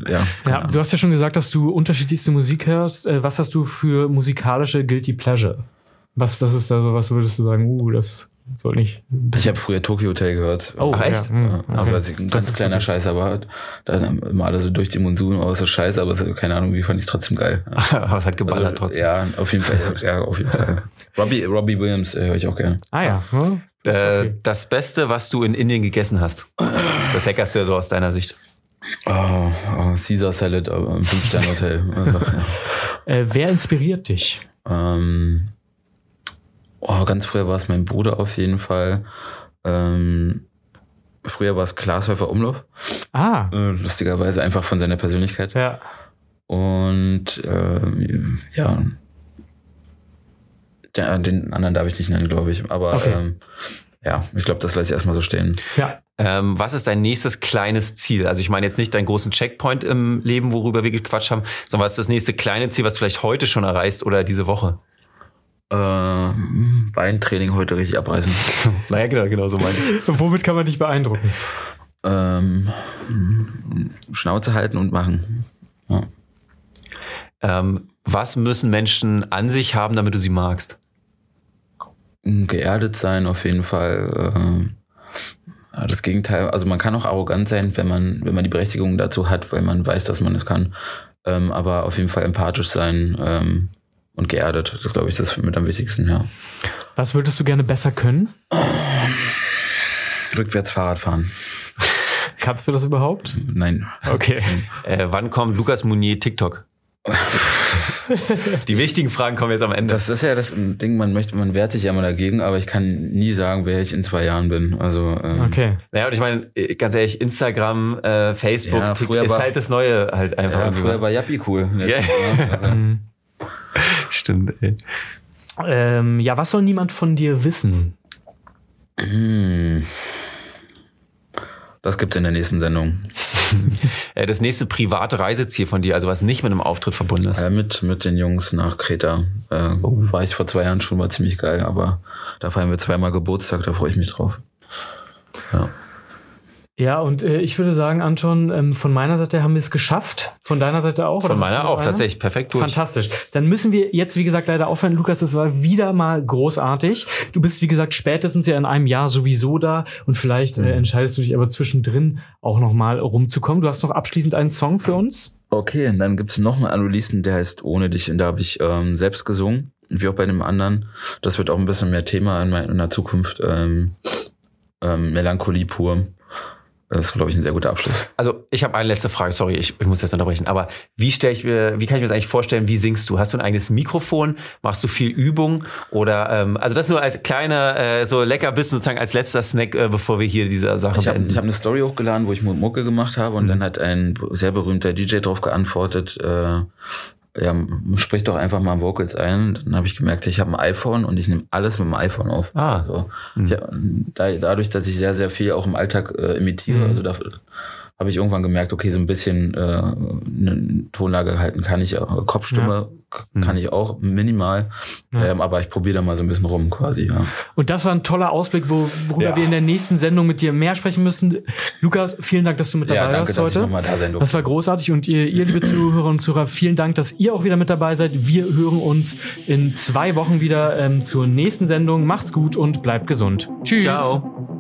ja. Ja, du hast ja schon gesagt, dass du unterschiedlichste Musik hörst. Äh, was hast du für musikalische Guilty Pleasure? Was, was ist da so, was würdest du sagen, uh, das soll nicht. Ich habe früher Tokyo Hotel gehört. Oh, Ach, echt? Ja. Mhm. Okay. Also als ich ein ganz kleiner okay. Scheiß, aber da ist immer alles so durch die Monsun aus so scheiße, aber keine Ahnung, wie fand ich es trotzdem geil. *laughs* aber es hat geballert also, trotzdem. Ja, auf jeden Fall. ja, auf jeden Fall. *laughs* Robbie, Robbie Williams äh, höre ich auch gerne. Ah ja. Hm? Das, äh, okay. das Beste, was du in Indien gegessen hast. Das leckerste so aus deiner Sicht. Oh, oh Caesar Salad im Fünf-Sterne-Hotel. Also, ja. *laughs* äh, wer inspiriert dich? Ähm, oh, ganz früher war es mein Bruder auf jeden Fall. Ähm, früher war es Glashäufer Umlauf. Ah. Äh, lustigerweise einfach von seiner Persönlichkeit. Ja. Und ähm, ja. Der, den anderen darf ich nicht nennen, glaube ich. Aber Okay. ähm, ja, ich glaube, das lasse ich erstmal so stehen. Ja. Ähm, was ist dein nächstes kleines Ziel? Also ich meine jetzt nicht deinen großen Checkpoint im Leben, worüber wir gequatscht haben, sondern was ist das nächste kleine Ziel, was du vielleicht heute schon erreichst oder diese Woche? Äh, Beintraining heute richtig abreißen. *laughs* Naja, genau, genau so meine ich. Womit kann man dich beeindrucken? ähm, Schnauze halten und machen. Ja. Ähm, was müssen Menschen an sich haben, damit du sie magst? Geerdet sein auf jeden Fall. ähm, das Gegenteil, also man kann auch arrogant sein, wenn man, wenn man die Berechtigung dazu hat, weil man weiß, dass man es kann. Ähm, aber auf jeden Fall empathisch sein ähm, und geerdet. Das glaube ich, ist mit am wichtigsten, ja. Was würdest du gerne besser können? Rückwärts Fahrrad fahren. Kannst du das überhaupt? Nein. Okay. Äh, wann kommt Lukas Mounier TikTok? die wichtigen Fragen kommen jetzt am Ende. Das ist ja das Ding, man möchte, man wehrt sich ja immer dagegen, aber ich kann nie sagen, wer ich in zwei Jahren bin. Also ähm, Okay. Naja, und ich meine, äh, ganz ehrlich, Instagram, äh, Facebook, Ja, TikTok ist war- halt das Neue halt einfach. ja, früher war Yappi cool. Jetzt, Ja. ja, also, Mhm. *laughs* Stimmt, ey. Ähm, ja, was soll niemand von dir wissen? Das gibt's in der nächsten Sendung. *laughs* Äh, das nächste private Reiseziel von dir, also was nicht mit einem Auftritt verbunden ist. Äh, mit, mit den Jungs nach Kreta. Äh, War ich vor zwei Jahren schon, war ziemlich geil, aber da feiern wir zweimal Geburtstag, da freue ich mich drauf. Ja. Ja, und äh, ich würde sagen, Anton, ähm, von meiner Seite haben wir es geschafft. Von deiner Seite auch? Von meiner auch, eine? tatsächlich perfekt durch. Fantastisch. Dann müssen wir jetzt, wie gesagt, leider aufhören. Lukas, das war wieder mal großartig. Du bist, wie gesagt, spätestens ja in einem Jahr sowieso da und vielleicht Mhm. äh, entscheidest du dich aber zwischendrin auch noch mal rumzukommen. Du hast noch abschließend einen Song für uns? Okay, und dann gibt's noch einen Unreleased, der heißt Ohne dich, und da habe ich ähm, selbst gesungen, wie auch bei dem anderen. Das wird auch ein bisschen mehr Thema in, mein, in der Zukunft. Ähm, ähm, Melancholie pur. Das ist, glaube ich, ein sehr guter Abschluss. Also ich habe eine letzte Frage, sorry, ich, ich muss jetzt unterbrechen. Aber wie stelle ich mir, wie kann ich mir das eigentlich vorstellen? Wie singst du? Hast du ein eigenes Mikrofon? Machst du viel Übung? Oder ähm, also das nur als kleiner äh, so Leckerbissen sozusagen als letzter Snack, äh, bevor wir hier diese Sache Ich habe beenden. ich hab eine Story hochgeladen, wo ich Mu- Mucke gemacht habe und dann hat ein sehr berühmter DJ drauf geantwortet, äh, ja, sprich doch einfach mal Vocals ein. Dann habe ich gemerkt, ich habe ein iPhone und ich nehme alles mit dem iPhone auf. Ah. So. Ich, hab- da, dadurch, dass ich sehr, sehr viel auch im Alltag äh, imitiere, Mhm. also dafür habe ich irgendwann gemerkt, okay, so ein bisschen äh, eine Tonlage halten kann ich, auch. Kopfstimme k- kann ich auch minimal, Ja. ähm, aber ich probiere da mal so ein bisschen rum quasi. Ja. Und das war ein toller Ausblick, wo, worüber Ja. wir in der nächsten Sendung mit dir mehr sprechen müssen. Lukas, vielen Dank, dass du mit dabei Ja, danke, warst heute. da. Das war großartig und ihr, ihr liebe Zuhörer und Zuhörer, vielen Dank, dass ihr auch wieder mit dabei seid. Wir hören uns in zwei Wochen wieder ähm, zur nächsten Sendung. Macht's gut und bleibt gesund. Tschüss. Ciao.